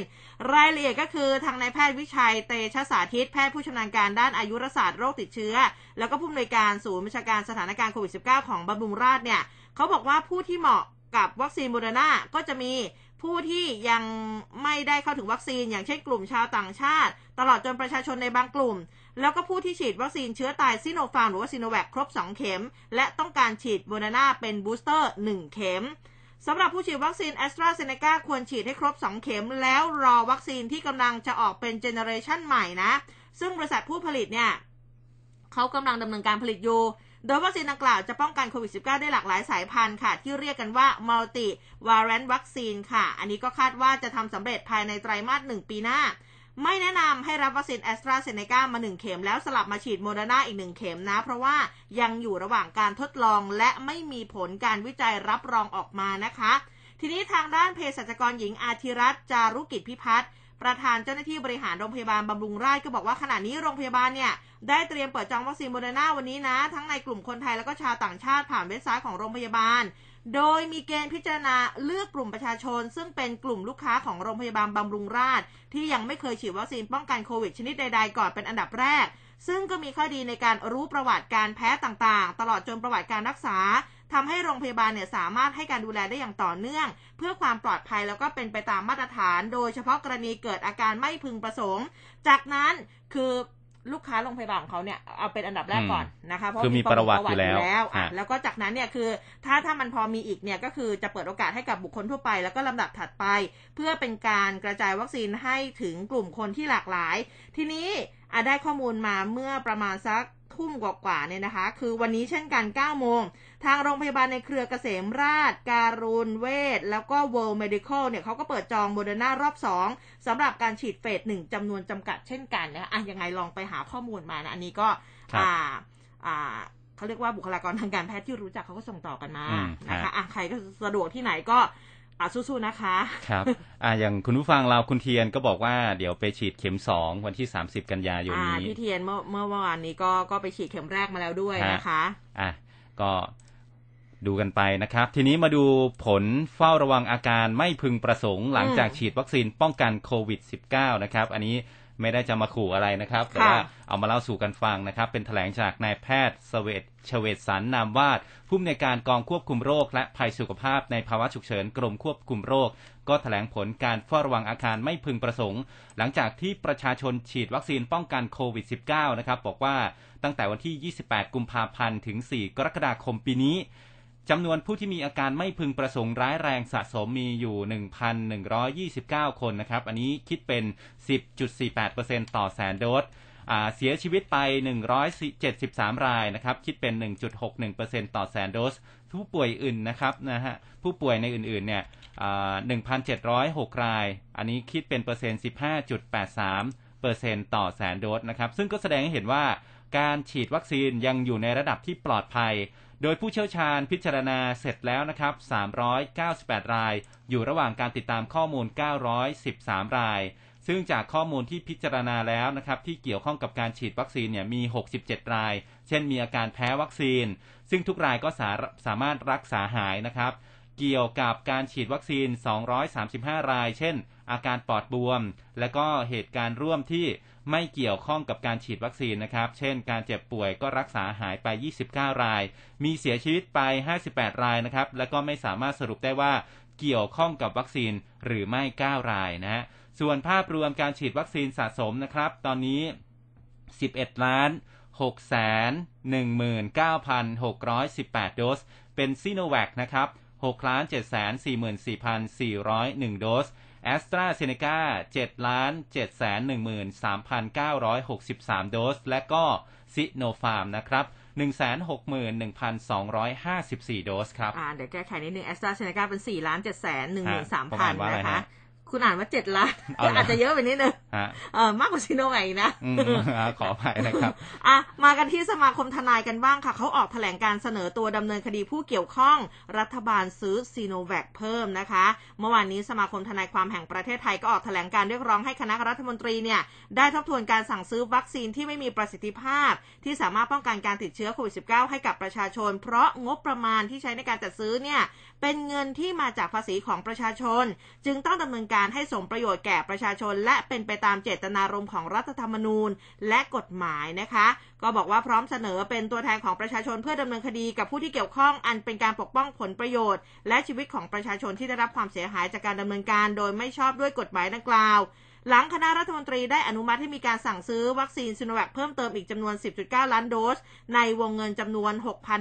Speaker 1: รายละเอียดก็คือทางนายแพทย์วิชัยเตชะสาธิต แพทย์ผู้ชำนาญการด้านอายุรศาสตร์โรคติดเชื้อ แล้วก็ผู้อำนวยการศูนย์บัญชาการสถานการณ์โควิด -19 ของบำรุงราษฎร์เนี่ยเขาบอกว่าผู้ที่เหมาะกับวัคซีนโมเดอร์นาก็จะมีผู้ที่ยังไม่ได้เข้าถึงวัคซีน อย่างเช่นกลุ่มชาวต่างชาติ ตลอดจนประชาชนในบางกลุ่ม แล้วก็ผู้ที่ฉีดวัคซีนเชื้อตายซิโนฟาร์มหรือว่าซิโนแวคครบ 2 เข็ม และต้องการฉีดโมเดอร์นาเป็นบูสเตอร์ 1 เข็มสำหรับผู้ฉีดวัคซีนแอสตราเซเนกาควรฉีดให้ครบ 2 เข็ม แล้วรอวัคซีนที่กำลังจะออกเป็นเจเนอเรชันใหม่นะ ซึ่งบริษัทผู้ผลิตเนี่ยเขากำลังดำเนินการผลิตอยู่ โดยวัคซีนดังกล่าวจะป้องกันโควิด -19 ได้หลากหลายสายพันธุ์ค่ะ ที่เรียกกันว่า multi variant วัคซีนค่ะ อันนี้ก็คาดว่าจะทำสำเร็จภายในไตรมาสหนึ่งปีหน้า ไม่แนะนำให้รับวัคซีนแอสตราเซเนกามา 1 เข็มแล้วสลับมาฉีดโมเดอร์นาอีก 1 เข็มนะ เพราะว่ายังอยู่ระหว่างการทดลองและไม่มีผลการวิจัยรับรองออกมานะคะ ทีนี้ทางด้านเภสัชกรหญิงอาทิรัตน์จารุกิจพิพัฒน์ประธานเจ้าหน้าที่บริหารโรงพยาบาลบำรุงราษฎร์ก็บอกว่าขณะนี้โรงพยาบาลเนี่ยได้เตรียมเปิดจองวัคซีนโมเดอร์นาวันนี้นะ ทั้งในกลุ่มคนไทยแล้วก็ชาวต่างชาติผ่านเว็บไซต์ของโรงพยาบาล โดยมีเกณฑ์พิจารณาเลือกกลุ่มประชาชน ซึ่งเป็นกลุ่มลูกค้าของโรงพยาบาลบำรุงราษฎร์ที่ยังไม่เคยฉีดวัคซีนป้องกันโควิดชนิดใดๆก่อนเป็นอันดับแรก ซึ่งก็มีข้อดีในการรู้ประวัติการแพ้ต่างๆ ตลอดจนประวัติการรักษาทำให้โรงพยาบาลเนี่ยสามารถให้การดูแลได้อย่างต่อเนื่อง เพื่อความปลอดภัยแล้วก็เป็นไปตามมาตรฐาน โดยเฉพาะกรณีเกิดอาการไม่พึงประสงค์ จากนั้นคือ ลูกค้าโรงพยาบาลของเขาเนี่ยเอาเป็นอันดับแรกก่อนนะคะเพราะ
Speaker 2: คือมีประวัติอยู่แล้ว
Speaker 1: แล้วอะ
Speaker 2: ฮะ
Speaker 1: แล้วก็จากนั้นเนี่ยคือถ้าถ้ามันพอมีอีกเนี่ยก็คือจะเปิดโอกาสให้กับบุคคลทั่วไป แล้วก็ลำดับถัดไป เพื่อเป็นการกระจายวัคซีนให้ถึงกลุ่มคนที่หลากหลาย ทีนี้อะได้ข้อมูลมาเมื่อประมาณสัก ทุ่มกว่าๆเนี่ยนะคะ คือวันนี้เช่นกัน 9 โมง ทางโรงพยาบาลในเครือเกษมราษฎร์ การุณเวชแล้วก็ World Medical เนี่ยเขาก็เปิดจองโมเดอร์นารอบ 2สำหรับการฉีดเฟสหนึ่งจำนวนจำกัดเช่นกันนะคะอะยังไงลองไปหาข้อมูลมานะ อันนี้ก็
Speaker 2: ครับ
Speaker 1: อ่าอ่าเขาเรียกว่าบุคลากรทางการแพทย์ที่รู้จักเขาก็ส่งต่อกันมา
Speaker 2: อืม
Speaker 1: นะคะ
Speaker 2: ฮะ
Speaker 1: อะใครก็สะดวกที่ไหนก็ อะสู้ๆนะคะ
Speaker 2: ครับอ่าอย่างคุณผู้ฟังเราคุณเทียนก็บอกว่าเดี๋ยวไปฉีดเข็มสองวันที่30กันยายน
Speaker 1: อ่า
Speaker 2: นี้
Speaker 1: พี่เทียนเมื่อเมื่อวานนี้ก็ก็ไปฉีดเข็มแรกมาแล้วด้วย
Speaker 2: ฮะ
Speaker 1: นะคะ
Speaker 2: อะก็ดูกันไปนะครับ ทีนี้มาดูผลเฝ้าระวังอาการไม่พึงประสงค์หลังจากฉีดวัคซีนป้องกันโควิด -19 นะครับ อันนี้ ไม่ได้จะมาขู่อะไรนะครับ แต่ว่าเอามาเล่าสู่กันฟังนะครับ เป็นแถลงจากนายแพทย์สเวตชเวตสันนามวาดผู้อำนวยการกองควบคุมโรค และภัยสุขภาพในภาวะฉุกเฉินกรมควบคุมโรค ก็แถลงผลการเฝ้าระวังอาการไม่พึงประสงค์ หลังจากที่ประชาชนฉีดวัคซีนป้องกันโควิด -19 นะครับบอกว่าตั้งแต่วันที่ 28 กุมภาพันธ์ถึง 4 กรกฎาคมปีนี้ จำนวนผู้ที่มีอาการไม่พึงประสงค์ร้ายแรงสะสมมีอยู่ 1,129 คนนะครับ อันนี้คิดเป็น 10.48%ต่อแสนโดสเสียชีวิตไป 173 รายนะครับ คิดเป็น 1.61%ต่อแสนโดส ผู้ป่วยอื่นนะครับนะฮะ ผู้ป่วยในอื่นๆเนี่ย1,706 ราย อันนี้คิดเป็นเปอร์เซ็นต์ 15.83 เปอร์เซนต์ต่อแสนโดสนะครับ ซึ่งก็แสดงให้เห็นว่าการฉีดวัคซีนยังอยู่ในระดับที่ปลอดภัย โดยผู้เชี่ยวชาญพิจารณาเสร็จแล้วนะครับ 398 ราย อยู่ระหว่างการติดตามข้อมูล 913 ราย ซึ่งจากข้อมูลที่พิจารณาแล้วนะครับที่เกี่ยวข้องกับการฉีดวัคซีนเนี่ยมี 67 ราย เช่นมีอาการแพ้วัคซีน ซึ่งทุกรายก็สาสามารถรักษาหายนะครับ เกี่ยวกับการฉีดวัคซีน 235 ราย เช่น อาการปอดบวม และก็เหตุการณ์ร่วมที่ไม่เกี่ยวข้องกับการฉีดวัคซีนนะครับ เช่น การเจ็บป่วยก็รักษาหายไป 29 ราย มีเสียชีวิตไป 58 รายนะครับ และก็ไม่สามารถสรุปได้ว่าเกี่ยวข้องกับวัคซีนหรือไม่ 9 รายนะฮะ ส่วนภาพรวมการฉีดวัคซีนสะสมนะครับ ตอนนี้ 11 ล้าน6แสน19,618 โดส เป็นซีโนแวคนะครับ 6ล้าน7 4 4 4 0 1 โดสแอสตราเซเนกา7ล้าน7 1 3 9 6 3 โดส และก็ซิโนฟาร์มนะครับ161,254 โดสครับ
Speaker 1: อ่า เดี๋ยวแก้ไขนิดนึงแอสตราเซเนกาเป็น 4 ล้าน7แสน1 3 0 0
Speaker 2: ผมอ่านว่าอะไร
Speaker 1: นะคะ
Speaker 2: ฮะ
Speaker 1: คุณอ่านว่า7ล้าน
Speaker 2: เอาเหรอ
Speaker 1: อาจจะเยอะไปนิดนึง
Speaker 2: ฮะ
Speaker 1: เออมากกว่าซีโนแวคอีกนะ
Speaker 2: อืมอ่าขออภัยนะครับ
Speaker 1: อะมากันที่สมาคมทนายกันบ้างค่ะ เขาออกแถลงการเสนอตัวดำเนินคดีผู้เกี่ยวข้อง รัฐบาลซื้อซีโนแวคเพิ่มนะคะ เมื่อวานนี้สมาคมทนายความแห่งประเทศไทยก็ออกแถลงการเรียกร้องให้คณะรัฐมนตรีเนี่ยได้ทบทวนการสั่งซื้อวัคซีนที่ไม่มีประสิทธิภาพ ที่สามารถป้องกันการติดเชื้อโควิด -19 ให้กับประชาชน เพราะงบประมาณที่ใช้ในการจัดซื้อเนี่ย เป็นเงินที่มาจากภาษีของประชาชน จึงต้องดำเนินการให้สมประโยชน์แก่ประชาชน และเป็นไปตามเจตนารมณ์ของรัฐธรรมนูญ และกฎหมายนะคะ ก็บอกว่าพร้อมเสนอเป็นตัวแทนของประชาชนเพื่อดำเนินคดีกับผู้ที่เกี่ยวข้องอันเป็นการปกป้องผลประโยชน์ และชีวิตของประชาชนที่ได้รับความเสียหายจากการดำเนินการ โดยไม่ชอบด้วยกฎหมายดังกล่าว หลังคณะรัฐมนตรีได้อนุมัติให้มีการสั่งซื้อวัคซีนซิโนแวคเพิ่มเติมอีกจำนวน 10.9 ล้านโดส ในวงเงินจำนวน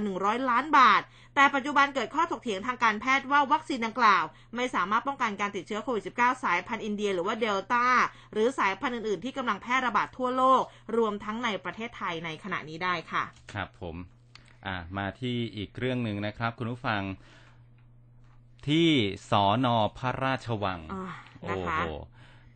Speaker 1: 6,100 ล้านบาท แต่ปัจจุบันเกิดข้อถกเถียงทางการแพทย์ว่าวัคซีนดังกล่าว ไม่สามารถป้องกันการติดเชื้อโควิด -19 สายพันธุ์อินเดียหรือว่าเดลต้า หรือสายพันธุ์อื่น ๆ ที่กำลังแพร่ระบาดทั่วโลก รวมทั้งในประเทศไทยในขณะนี้ได้ค่ะ
Speaker 2: ครับผมอ่ามาที่อีกเรื่องหนึ่งนะครับ คุณผู้ฟังที่สอนอพระราชวัง
Speaker 1: อ่า
Speaker 2: โอ้
Speaker 1: นะคะ
Speaker 2: โห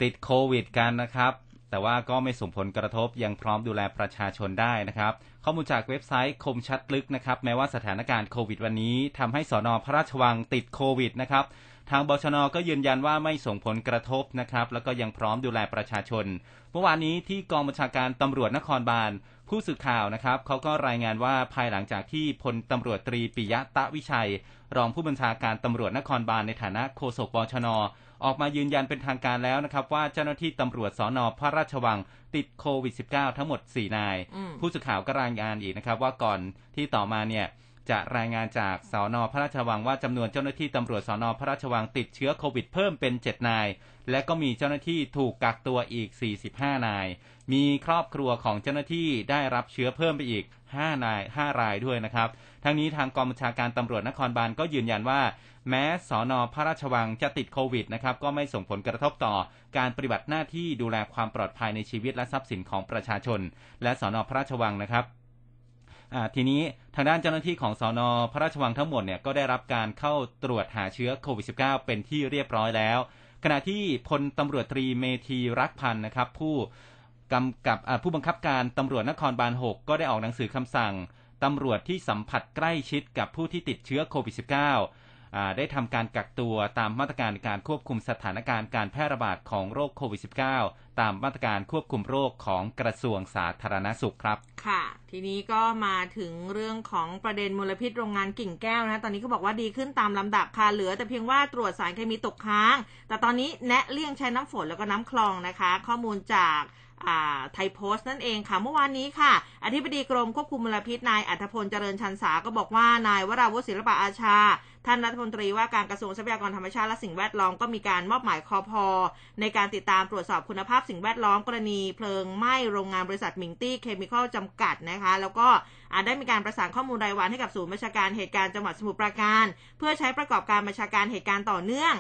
Speaker 2: ติดโควิดกันนะครับ แต่ว่าก็ไม่ส่งผลกระทบยังพร้อมดูแลประชาชนได้นะครับ ข้อมูลจากเว็บไซต์คมชัดลึกนะครับ แม้ว่าสถานการณ์โควิดวันนี้ทำให้สอนอพระราชวังติดโควิดนะครับทางบชนก็ยืนยันว่าไม่ส่งผลกระทบนะครับ แล้วก็ยังพร้อมดูแลประชาชน เมื่อวานนี้ที่กองบัญชาการตำรวจนครบาล ผู้สื่อข่าวนะครับเขาก็รายงานว่าภายหลังจากที่พลตำรวจตรีปิยะตะวิชัย รองผู้บัญชาการตำรวจนครบาลในฐานะโฆษกบชน ออกมายืนยันเป็นทางการแล้วนะครับ ว่าเจ้าหน้าที่ตำรวจสอนอพระราชวังติดโควิด -19 ทั้งหมด 4 นาย
Speaker 1: อืม
Speaker 2: ผู้สื่อข่าวก็รายงานอีกนะครับ ว่าก่อนที่ต่อมาเนี่ยจะรายงานจากสอนอพระราชวังว่าจำนวนเจ้าหน้าที่ตำรวจสอนอพระราชวังติดเชื้อโควิดเพิ่มเป็น 7 นาย และก็มีเจ้าหน้าที่ถูกกักตัวอีก 45 นาย มีครอบครัวของเจ้าหน้าที่ได้รับเชื้อเพิ่มไปอีก 5 นาย 5 รายด้วยนะครับ ทั้งนี้ทางกองบัญชาการตำรวจนครบาลก็ยืนยันว่า แม้สอนอพระราชวังจะติดโควิดนะครับก็ไม่ส่งผลกระทบต่อการปฏิบัติหน้าที่ดูแลความปลอดภัยในชีวิตและทรัพย์สินของประชาชน และสอนอพระราชวังนะครับทีนี้ทางด้านเจ้าหน้าที่ของสอนอพระราชวังทั้งหมดเนี่ยก็ได้รับการเข้าตรวจหาเชื้อโควิด -19 เป็นที่เรียบร้อยแล้ว ขณะที่พลตำรวจตรีเมธีรักพันธ์นะครับ ผู้กำกับผู้บังคับการตำรวจนครบาล 6 ก็ได้ออกหนังสือคำสั่งตำรวจที่สัมผัสใกล้ชิดกับผู้ที่ติดเชื้อโควิด -19 อ่า ได้ทำการกักตัวตามมาตรการการควบคุมสถานการณ์การแพร่ระบาดของโรคโควิด -19 ตามมาตรการควบคุมโรคของกระทรวงสาธารณสุขครับ
Speaker 1: ค่ะ ทีนี้ก็มาถึงเรื่องของประเด็นมลพิษโรงงานกิ่งแก้วนะ ตอนนี้เขาบอกว่าดีขึ้นตามลำดับค่ะ เหลือแต่เพียงว่าตรวจสารเคมีตกค้าง แต่ตอนนี้แนะเลี่ยงใช้น้ำฝนแล้วก็น้ำคลองนะคะ ข้อมูลจาก ไทยโพสต์นั่นเองค่ะ เมื่อวานนี้ค่ะ อธิบดีกรมควบคุมมลพิษนายอัธพลเจริญชันสาก็บอกว่านายวราวุฒิศิลปะอาชา ท่านรัฐมนตรีว่าการกระทรวงทรัพยากรธรรมชาติและสิ่งแวดล้อมก็มีการมอบหมายคอพอในการติดตามตรวจสอบคุณภาพสิ่งแวดล้อมกรณีเพลิงไหม้โรงงานบริษัทมิงตี้เคมีคอลจำกัดนะคะ แล้วก็อาจได้มีการประสานข้อมูลรายวันให้กับศูนย์บัญชาการเหตุการณ์จังหวัดสมุทรปราการ เพื่อใช้ประกอบการบัญชาการเหตุการณ์ต่อเนื่อง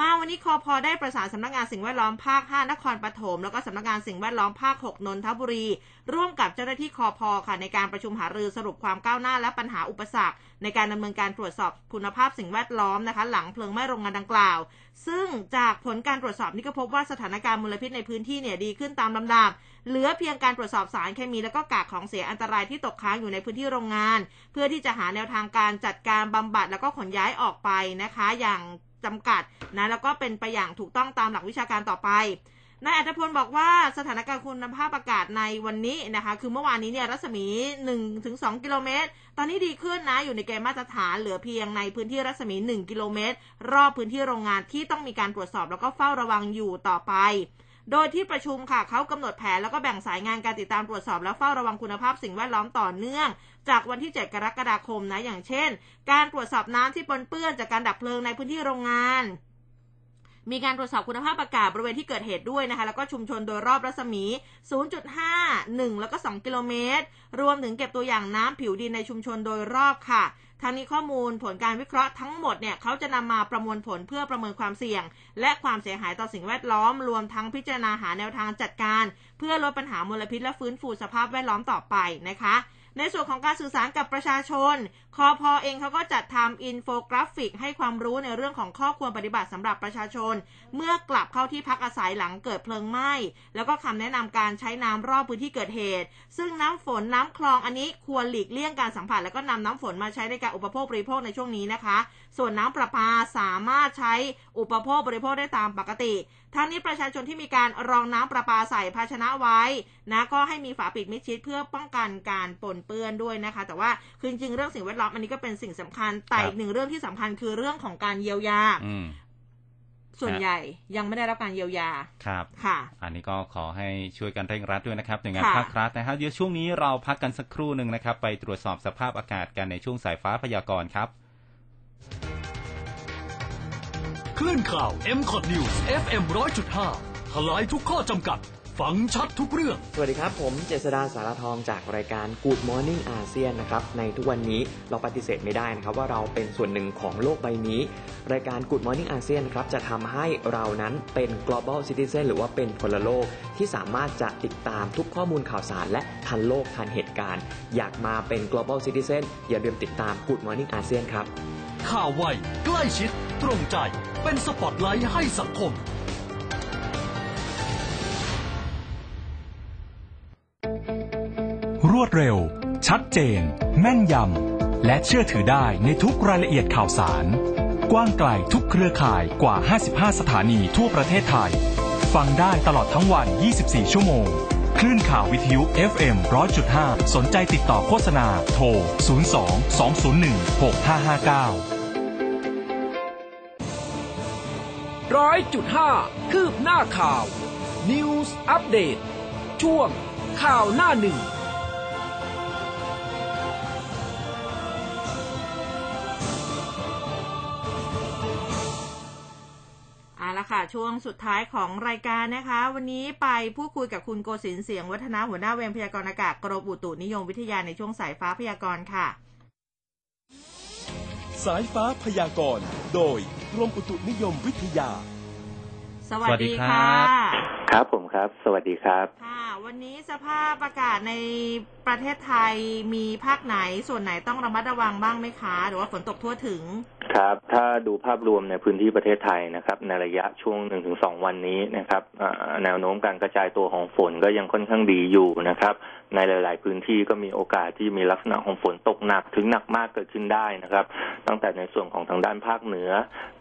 Speaker 1: มาวันนี้คอพอได้ประสานสำนักงานสิ่งแวดล้อมภาค 5 นครปฐมแล้วก็สำนักงานสิ่งแวดล้อมภาค 6 นนทบุรี ร่วมกับเจ้าหน้าที่คอพอค่ะในการประชุมหารือสรุปความก้าวหน้าและปัญหาอุปสรรค ในการดำเนินการตรวจสอบคุณภาพสิ่งแวดล้อมนะคะ หลังเพลิงไหม้โรงงานดังกล่าว ซึ่งจากผลการตรวจสอบนี่ก็พบว่าสถานการณ์มลพิษในพื้นที่เนี่ยดีขึ้นตามลำดับเหลือเพียงการตรวจสอบสารเคมีแล้วก็กากของเสียอันตรายที่ตกค้างอยู่ในพื้นที่โรงงาน เพื่อที่จะหาแนวทางการจัดการบำบัดแล้วก็ขนย้ายออกไปนะคะ อย่าง จำกัดนะแล้วก็เป็นไปอย่างถูกต้องตามหลักวิชาการต่อไปนายอัธพลบอกว่าสถานการณ์คุณภาพอากาศในวันนี้นะคะ คือเมื่อวานนี้เนี่ยรัศมี 1-2 กิโลเมตร ตอนนี้ดีขึ้นนะ อยู่ในเกณฑ์มาตรฐานเหลือเพียงในพื้นที่รัศมี 1 กิโลเมตร รอบพื้นที่โรงงานที่ต้องมีการตรวจสอบแล้วก็เฝ้าระวังอยู่ต่อไป โดยที่ประชุมค่ะเขากำหนดแผนแล้วก็แบ่งสายงานการติดตามตรวจสอบและเฝ้าระวังคุณภาพสิ่งแวดล้อมต่อเนื่อง จากวันที่ 7 กรกฎาคมนะอย่างเช่น การตรวจสอบน้ำที่ปนเปื้อนจากการดับเพลิงในพื้นที่โรงงาน มีการตรวจสอบคุณภาพอากาศบริเวณที่เกิดเหตุด้วยนะคะ แล้วก็ชุมชนโดยรอบรัศมี 0.5 1 แล้วก็ 2 กิโลเมตร รวมถึงเก็บตัวอย่างน้ำผิวดินในชุมชนโดยรอบค่ะทางนี้ข้อมูลผลการวิเคราะห์ทั้งหมดเนี่ยเขาจะนำมาประมวลผลเพื่อประเมินความเสี่ยง และความเสียหายต่อสิ่งแวดล้อม รวมทั้งพิจารณาหาแนวทางจัดการ เพื่อลดปัญหามลพิษและฟื้นฟูสภาพแวดล้อมต่อไปนะคะ ในส่วนของการสื่อสารกับประชาชน คอพอเองเขาก็จัดทำอินโฟกราฟิก ให้ความรู้ในเรื่องของข้อควรปฏิบัติสำหรับประชาชน เมื่อกลับเข้าที่พักอาศัยหลังเกิดเพลิงไหม้ แล้วก็คำแนะนำการใช้น้ำรอบพื้นที่เกิดเหตุ ซึ่งน้ำฝนน้ำคลองอันนี้ควรหลีกเลี่ยงการสัมผัส แล้วก็นำน้ำฝนมาใช้ในการอุปโภคบริโภคในช่วงนี้นะคะ ส่วนน้ำประปาสามารถใช้อุปโภคบริโภคได้ตามปกติ ทั้งนี้ประชาชนที่มีการรองน้ำประปาใส่ภาชนะไว้นะก็ให้มีฝาปิดมิดชิดเพื่อป้องกันการปนเปื้อนด้วยนะคะ แต่ว่าคือจริงๆเรื่องสิ่งแวดล้อมอันนี้ก็เป็นสิ่งสำคัญแต่อีกหนึ่งเรื่องที่สำคัญคือเรื่องของการเยียวยา
Speaker 2: อืม
Speaker 1: ส่วน
Speaker 2: ฮะ
Speaker 1: ใหญ่ยังไม่ได้รับการเยียวยา
Speaker 2: ครับ
Speaker 1: ค่ะ
Speaker 2: อันนี้ก็ขอให้ช่วยกันเร่งรัดด้วยนะครับหน่วยงาน
Speaker 1: ค่ะ
Speaker 2: ภาครัฐนะครับเดี๋ยวช่วงนี้เราพักกันสักครู่หนึ่งนะครับ ไปตรวจสอบสภาพอากาศกันในช่วงสายฟ้าพยากรณ์ครับ
Speaker 3: คลื่นข่าว m c o t News FM 100.5ทลายทุกข้อจำกัด ฟังชัดทุกเรื่อง
Speaker 4: สวัสดีครับ ผมเจษดาสารทองจากรายการ Good Morning อาเซียนนะครับ ในทุกวันนี้เราปฏิเสธไม่ได้นะครับ ว่าเราเป็นส่วนหนึ่งของโลกใบนี้ รายการ Good Morning อาเซียนนะครับ จะทำให้เรานั้นเป็น global citizen หรือว่าเป็นพลโลก ที่สามารถจะติดตามทุกข้อมูลข่าวสาร และทันโลกทันเหตุการณ์ อยากมาเป็น global citizen อย่าลืมติดตาม Good Morning อาเซียนครับ
Speaker 3: ข่าวไวใกล้ชิด ตรงใจ เป็นสปอตไลท์ให้สังคม
Speaker 5: รวดเร็ว ชัดเจน แม่นยำ และเชื่อถือได้ในทุกรายละเอียดข่าวสาร กว้างไกลทุกเครือข่ายกว่า 55 สถานีทั่วประเทศไทย ฟังได้ตลอดทั้งวัน 24 ชั่วโมง คลื่นข่าววิทยุ FM 100.5 สนใจติดต่อโฆษณา โทร 02 201 6559
Speaker 6: ร้อยจุดห้าคืบหน้าข่าว News อัปเดตช่วงข่าวหน้าหนึ่ง
Speaker 1: ช่วงสุดท้ายของรายการนะคะ วันนี้ไปพูดคุยกับคุณโกศินทร์เสียงวัฒนาหัวหน้าเวรพยากรณ์อากาศกรมอุตุนิยมวิทยาในช่วงสายฟ้าพยากรณ์ค่ะ
Speaker 7: สายฟ้าพยากรณ์โดยกรมอุตุนิยมวิทยา
Speaker 1: สวัสดี
Speaker 2: สวัสดีครั
Speaker 1: ค่ะ
Speaker 2: บ
Speaker 8: ครับผมครับ สวัสดีครับ
Speaker 1: ค่ะวันนี้สภาพอากาศในประเทศไทยมีภาคไหนส่วนไหนต้องระมัดระวังบ้างไหมคะ หรือว่าฝนตกทั่วถึง
Speaker 8: ครับ ถ้าดูภาพรวมในพื้นที่ประเทศไทยนะครับ ในระยะช่วงหนึ่งถึงสองวันนี้นะครับอ่าแนวโน้มการกระจายตัวของฝนก็ยังค่อนข้างดีอยู่นะครับ ในหลาย ๆ พื้นที่ก็มีโอกาสที่มีลักษณะของฝนตกหนักถึงหนักมากเกิดขึ้นได้นะครับ ตั้งแต่ในส่วนของทางด้านภาคเหนือ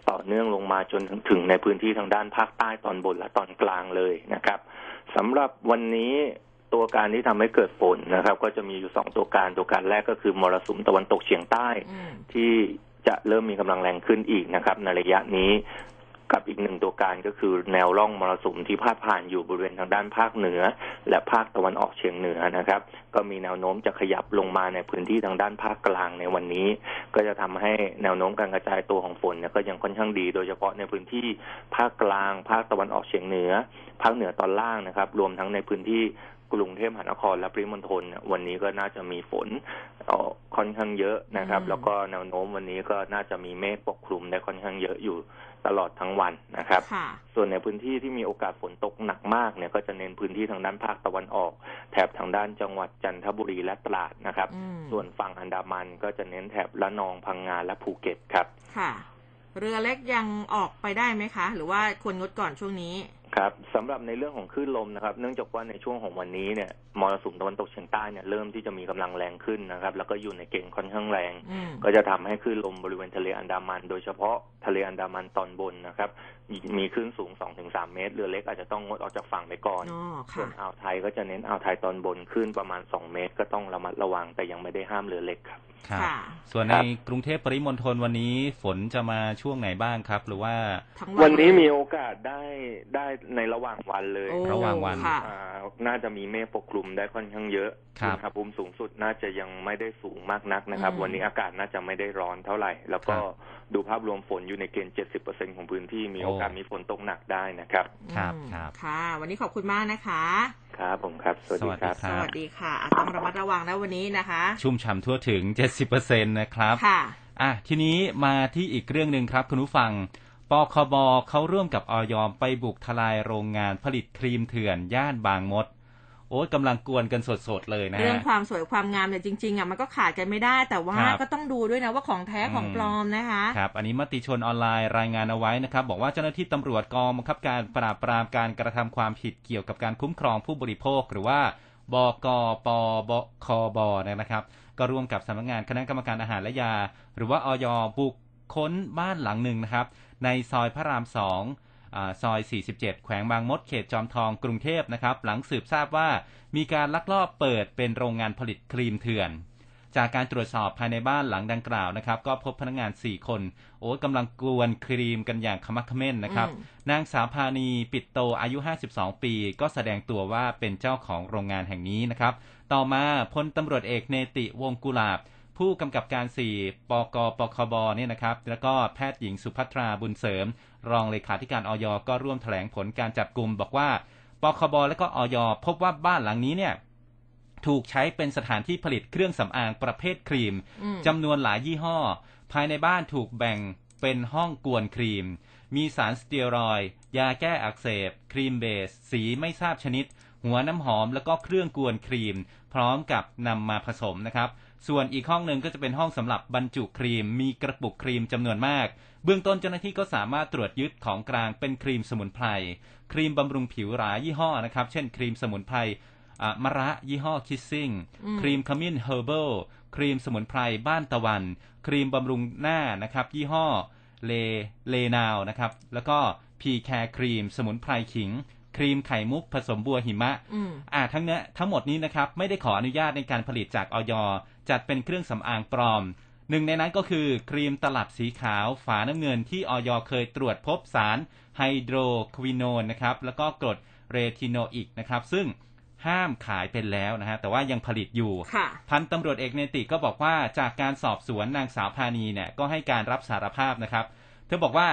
Speaker 8: ต่อเนื่องลงมาจนถึงในพื้นที่ทางด้านภาคใต้ตอนบนและตอนกลางเลยนะครับสำหรับวันนี้ตัวการที่ทำให้เกิดฝนนะครับ ก็จะมีอยู่สองตัวการตัวการแรกก็คือมรสุมตะวันตกเฉียงใต้
Speaker 1: อืม
Speaker 8: ที่ จะเริ่มมีกำลังแรงขึ้นอีกนะครับ ในระยะนี้กับอีกหนึ่งตัวการก็คือแนวร่องมรสุมที่พาดผ่านอยู่บริเวณทางด้านภาคเหนือ และภาคตะวันออกเฉียงเหนือนะครับ ก็มีแนวโน้มจะขยับลงมาในพื้นที่ทางด้านภาคกลางในวันนี้ ก็จะทำให้แนวโน้มการกระจายตัวของฝนก็ยังค่อนข้างดี โดยเฉพาะในพื้นที่ภาคกลาง ภาคตะวันออกเฉียงเหนือ ภาคเหนือตอนล่างนะครับ รวมทั้งในพื้นที่ กรุงเทพมหานครและปริมณฑลเนี่ยวันนี้ก็น่าจะมีฝนเอ่อค่อนข้างเยอะนะครับ
Speaker 1: อืม
Speaker 8: แล้วก็แนวโน้มวันนี้ก็น่าจะมีเมฆปกคลุมได้ค่อนข้างเยอะอยู่ตลอดทั้งวันนะครับ
Speaker 1: ค่ะ
Speaker 8: ส่วนในพื้นที่ที่มีโอกาสฝนตกหนักมากเนี่ยก็จะเน้นพื้นที่ทางด้านภาคตะวันออก แถบทางด้านจังหวัดจันทบุรีและตราดนะครับ
Speaker 1: อืม
Speaker 8: ส่วนฝั่งอันดามันก็จะเน้นแถบละนองพังงาและภูเก็ตครับ
Speaker 1: ค่ะ เรือเล็กยังออกไปได้ไหมคะ หรือว่าควรงดก่อนช่วงนี้
Speaker 8: ครับสำหรับในเรื่องของคลื่นลมนะครับ เนื่องจากว่าในช่วงของวันนี้เนี่ยมรสุมตะวันตกเฉียงใต้เนี่ยเริ่มที่จะมีกำลังแรงขึ้นนะครับ แล้วก็อยู่ในเกณฑ์ค่อนข้างแรง
Speaker 1: อืม
Speaker 8: ก็จะทำให้คลื่นลมบริเวณทะเลอันดามัน โดยเฉพาะทะเลอันดามันตอนบนนะครับ มีมีคลื่นสูง 2-3 เมตรเรือเล็กอาจจะต้องงดออกจากฝั่งไปก่อน
Speaker 1: อ๋อ
Speaker 8: ส่ว
Speaker 1: ค่ะ
Speaker 8: นอ่าวไทยก็จะเน้นอ่าวไทยตอนบนคลื่นประมาณ 2 เมตร ก็ต้องระมัดระวังแต่ยังไม่ได้ห้ามเรือเล็กครับ
Speaker 2: ครับ
Speaker 1: ค่ะ
Speaker 2: ส่วนในกรุงเทพปริมณฑลวันนี้ฝนจะมาช่วงไหนบ้างครับ หรือว่า
Speaker 1: ทั้ง
Speaker 8: วันนี้มีโอกาสได้ได้ในระหว่างวันเลย
Speaker 1: โอ้
Speaker 2: ระหว่างวัน
Speaker 1: ค่ะ
Speaker 8: อ่าน่าจะมีเมฆปกคลุมได้ค่อนข้างเยอะ
Speaker 2: ครับ
Speaker 8: อุณหภูมิสูงสุดน่าจะยังไม่ได้สูงมากนักนะครับ
Speaker 1: อืม
Speaker 8: วันนี้อากาศน่าจะไม่ได้ร้อนเท่าไหร่ แล้วก็ดูภาพรวมฝนอยู่ในเกณฑ์ 70%ของพื้นที่มี
Speaker 2: โอ้
Speaker 8: โอกาสมีฝนตกหนักได้นะครับ
Speaker 2: ครับ
Speaker 1: อืม
Speaker 2: ครับ
Speaker 1: ค่ะ วันนี้ขอบคุณมากนะคะ
Speaker 8: ครับผมครับ สวัสดีครับ
Speaker 2: ครั
Speaker 1: ส
Speaker 2: บ
Speaker 1: วัสดีค่ะอะต้องระมัดระวังนะวันนี้นะคะ
Speaker 2: ชุ่มฉ่ำทั่วถึง 70%นะครับ
Speaker 1: ค่ะ
Speaker 2: อะทีนี้มาที่อีกเรื่องหนึ่งครับ คุณผู้ฟัง ปคบเขาร่วมกับออยไปบุกทลายโรงงานผลิตครีมเถื่อนย่านบางมด โอ้ยกำลังกวนกันสดๆเลยนะ
Speaker 1: เรื่อง
Speaker 2: ฮะ
Speaker 1: ความสวยความงามเนี่ยจริงๆอะมันก็ขาดกันไม่ได้ แต่ว่า
Speaker 2: ครับ
Speaker 1: ก็ต้องดูด้วยนะว่าของแท้ของ
Speaker 2: อืม
Speaker 1: ปลอมนะคะ
Speaker 2: ครับอันนี้มติชนออนไลน์รายงานเอาไว้นะครับ บอกว่าเจ้าหน้าที่ตำรวจกองบังคับการปราบปรามการกระทำความผิดเกี่ยวกับการคุ้มครองผู้บริโภคหรือว่าบกปบคบนะครับก็ร่วมกับสำนักงานคณะกรรมการอาหารและยา หรือว่าออยบุกค้นบ้านหลังหนึ่งนะครับ ในซอยพระรามสองอาซอย 47 แขวงบางมด เขตจอมทอง กรุงเทพนะครับ หลังสืบทราบว่ามีการลักลอบเปิดเป็นโรงงานผลิตครีมเถื่อน จากการตรวจสอบภายในบ้านหลังดังกล่าวนะครับ ก็พบพนักงาน 4 คน โอ้ยกำลังกวนครีมกันอย่างขมักเขม้นนะครับ
Speaker 1: อืม
Speaker 2: นางสาวพานีปิดโตอายุ 52 ปี ก็แสดงตัวว่าเป็นเจ้าของโรงงานแห่งนี้นะครับ ต่อมาพลตำรวจเอกเนติวงศ์กุลาบ ผู้กำกับการ 4 ปกปคบเนี่ยนะครับ แล้วก็แพทย์หญิงสุภัทราบุญเสริม รองเลขาธิการออยก็ร่วมแถลงผลการจับกลุ่ม บอกว่าปคบและก็ออยพบว่าบ้านหลังนี้เนี่ยถูกใช้เป็นสถานที่ผลิตเครื่องสำอางประเภทครีม
Speaker 1: อืม
Speaker 2: จำนวนหลายยี่ห้อ ภายในบ้านถูกแบ่งเป็นห้องกวนครีม มีสารสเตียรอยด์ยาแก้อักเสบ ครีมเบส สีไม่ทราบชนิด หัวน้ำหอมแล้วก็เครื่องกวนครีม พร้อมกับนำมาผสมนะครับ ส่วนอีกห้องหนึ่งก็จะเป็นห้องสำหรับบรรจุครีม มีกระปุกครีมจำนวนมาก เบื้องต้นเจ้าหน้าที่ก็สามารถตรวจยึดของกลางเป็นครีมสมุนไพร ครีมบำรุงผิวหลายยี่ห้อนะครับ เช่น ครีมสมุนไพรอะมะระยี่ห้อคิสซิ่ง
Speaker 1: อืม
Speaker 2: ครีมขมิ้นเฮอร์เบิลครีมสมุนไพรบ้านตะวัน ครีมบำรุงหน้านะครับยี่ห้อเลเลนาวนะครับ แล้วก็พีแคร์ครีมสมุนไพรขิง ครีมไข่มุกผสมบัวหิมะ
Speaker 1: อืม
Speaker 2: อ่าทั้งเนี้ยทั้งหมดนี้นะครับ ไม่ได้ขออนุญาตในการผลิตจากอย. จัดเป็นเครื่องสำอางปลอม หนึ่งในนั้นก็คือครีมตลับสีขาวฝาน้ำเงินที่อย. เคยตรวจพบสารไฮโดรควิโนนนะครับแล้วก็กรดเรทิโนอิกนะครับซึ่งห้ามขายเป็นแล้วนะฮะแต่ว่ายังผลิตอยู่
Speaker 1: ค่ะ
Speaker 2: พันตำรวจเอกเนติก็บอกว่าจากการสอบสวนนางสาวพานีเนี่ยก็ให้การรับสารภาพนะครับ เธอบอกว่า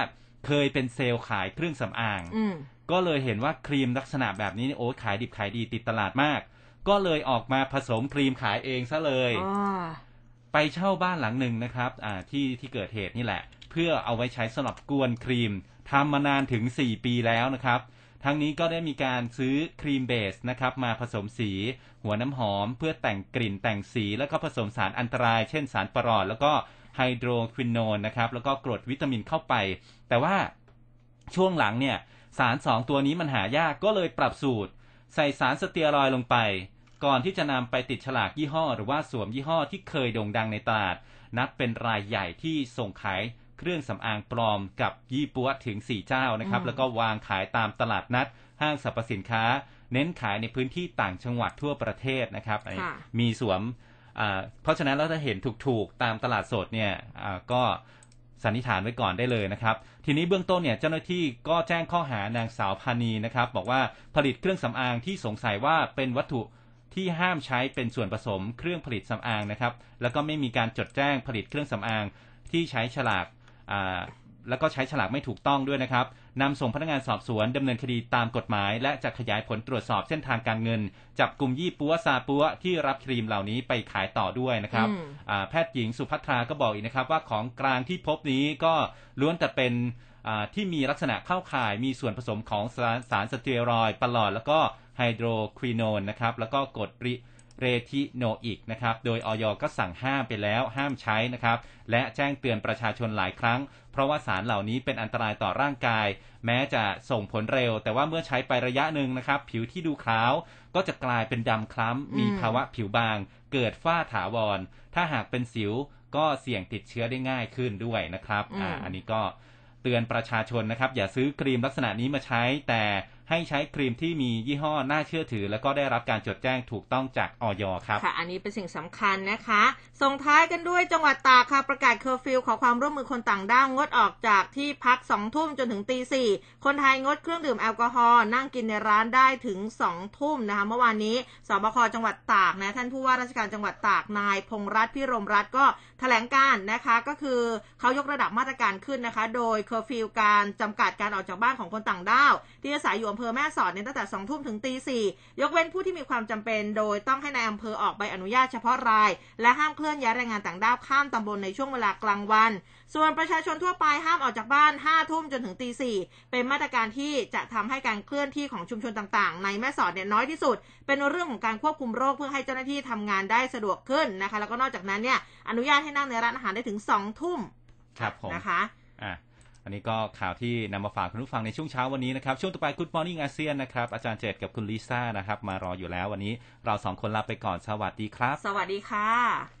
Speaker 2: เคยเป็นเซลล์ขายเครื่องสำอาง
Speaker 1: อืม
Speaker 2: ก็เลยเห็นว่าครีมลักษณะแบบนี้นี่โอ้ขายดิบขายดีติดตลาดมาก ก็เลยออกมาผสมครีมขายเองซะเลย
Speaker 1: อ๋อ
Speaker 2: ไปเช่าบ้านหลังหนึ่งนะครับอ่าที่ที่เกิดเหตุนี่แหละ เพื่อเอาไว้ใช้สำหรับกวนครีมทำมานานถึง 4 ปีแล้วนะครับ ทั้งนี้ก็ได้มีการซื้อครีมเบสนะครับมาผสมสี หัวน้ำหอม เพื่อแต่งกลิ่นแต่งสีแล้วก็ผสมสารอันตราย เช่นสารปรอทแล้วก็ไฮโดรควิโนนนะครับ แล้วก็กรดวิตามินเข้าไป แต่ว่าช่วงหลังเนี่ยสารสองตัวนี้มันหายากก็เลยปรับสูตร ใส่สารสเตียรอยด์ลงไป ก่อนที่จะนำไปติดฉลากยี่ห้อ หรือว่าสวมยี่ห้อที่เคยโด่งดังในตลาด นับเป็นรายใหญ่ที่ส่งขายเครื่องสำอางปลอมกับยี่ปัวถึง 4 เจ้านะครับ
Speaker 1: อืม
Speaker 2: แล้วก็วางขายตามตลาดนัด ห้างสรรพสินค้า เน้นขายในพื้นที่ต่างจังหวัดทั่วประเทศนะครับอันนี้
Speaker 1: ค่ะ
Speaker 2: มีสวมอ่าเพราะฉะนั้นเราถ้าเห็นถูกๆตามตลาดสดเนี่ยอ่าก็สันนิษฐานไว้ก่อนได้เลยนะครับ ทีนี้เบื้องต้นเนี่ยเจ้าหน้าที่ก็แจ้งข้อหานางสาวพานีนะครับ บอกว่าผลิตเครื่องสำอางที่สงสัยว่าเป็นวัตถุที่ห้ามใช้เป็นส่วนผสมเครื่องผลิตสำอางนะครับ แล้วก็ไม่มีการจดแจ้งผลิตเครื่องสำอางที่ใช้ฉลากอ่า แล้วก็ใช้ฉลากไม่ถูกต้องด้วยนะครับนำส่งพนักงานสอบสวนดำเนินคดีตามกฎหมาย และจะขยายผลตรวจสอบเส้นทางการเงิน จับกลุ่มยี่ปัวซาปัวที่รับครีมเหล่านี้ไปขายต่อด้วยนะครับ
Speaker 1: อืม
Speaker 2: อ่าแพทย์หญิงสุภัทราก็บอกอีกนะครับ ว่าของกลางที่พบนี้ก็ล้วนแต่เป็นอ่าที่มีลักษณะเข้าข่ายมีส่วนผสมของสารสารสเตียรอยด์ปลอด แล้วก็ไฮโดรควิโนนนะครับแล้วก็กรดริ เรทิโนอิกนะครับ โดยออยก็สั่งห้ามไปแล้วห้ามใช้นะครับ และแจ้งเตือนประชาชนหลายครั้ง เพราะว่าสารเหล่านี้เป็นอันตรายต่อร่างกาย แม้จะส่งผลเร็ว แต่ว่าเมื่อใช้ไประยะหนึ่งนะครับ ผิวที่ดูขาวก็จะกลายเป็นดำคล้ำ มีภาวะผิวบาง เกิดฝ้าถาวร ถ้าหากเป็นสิวก็เสี่ยงติดเชื้อได้ง่ายขึ้นด้วยนะครับ
Speaker 1: อืม
Speaker 2: อ่า อันนี้ก็เตือนประชาชนนะครับ อย่าซื้อครีมลักษณะนี้มาใช้แต่ ให้ใช้ครีมที่มียี่ห้อน่าเชื่อถือ แล้วก็ได้รับการจดแจ้งถูกต้องจากอย. ครับ
Speaker 1: ค่ะ อันนี้เป็นสิ่งสำคัญนะคะ ส่งท้ายกันด้วยจังหวัดตากค่ะ ประกาศเคอร์ฟิวขอความร่วมมือคนต่างด้าวงดออกจากที่พักสองทุ่มจนถึงตีสี่คนไทยงดเครื่องดื่มแอลกอฮอล์นั่งกินในร้านได้ถึงสองทุ่มนะคะเมื่อวานนี้ศบค. จังหวัดตากนะท่านผู้ว่าราชการจังหวัดตากนายพงรัตน์พิรมรัตน์ก็ แถลงการณ์นะคะก็คือเขายกระดับมาตรการขึ้นนะคะ โดยเคอร์ฟิวการจำกัดการออกจากบ้านของคนต่างด้าว ที่อาศัยอยู่อำเภอแม่สอดเนี่ยตั้งแต่สองทุ่มถึงตีสี่ยกเว้นผู้ที่มีความจำเป็น โดยต้องให้ในายอำเภอออกใบอนุญาตเฉพาะราย และห้ามเคลื่อนย้ายแรงงานต่างด้าวข้ามตำบลในช่วงเวลากลางวัน ส่วนประชาชนทั่วไปห้ามออกจากบ้าน5้าทุ่มจนถึงตีสี่เป็นมาตรการที่จะทำให้การเคลื่อนที่ของชุมชนต่างๆ ในแม่สอดเนี่ยน้อยที่สุด เป็นเรื่องของการควบคุมโรคเพื่อให้เจ้าหน้าที่ทำงานได้สะดวกขึ้นนะคะ แล้วก็นอกจากนั้นเนี่ยอนุญาตให้นั่งในร้านอาหารได้ถึง2องทุ่ม
Speaker 2: ครับผม
Speaker 1: นะคะ
Speaker 2: อะอันนี้ก็ข่าวที่นำมาฝากคุณผู้ฟังในช่วงเช้าวันนี้นะครับ ช่วงต่อไป Good Morning อาเซียนนะครับ อาจารย์เจตกับคุณลิซ่านะครับ มารออยู่แล้ววันนี้เราสองคนลาไปก่อนสวัสดีครับ
Speaker 1: สวัสดีค่ะ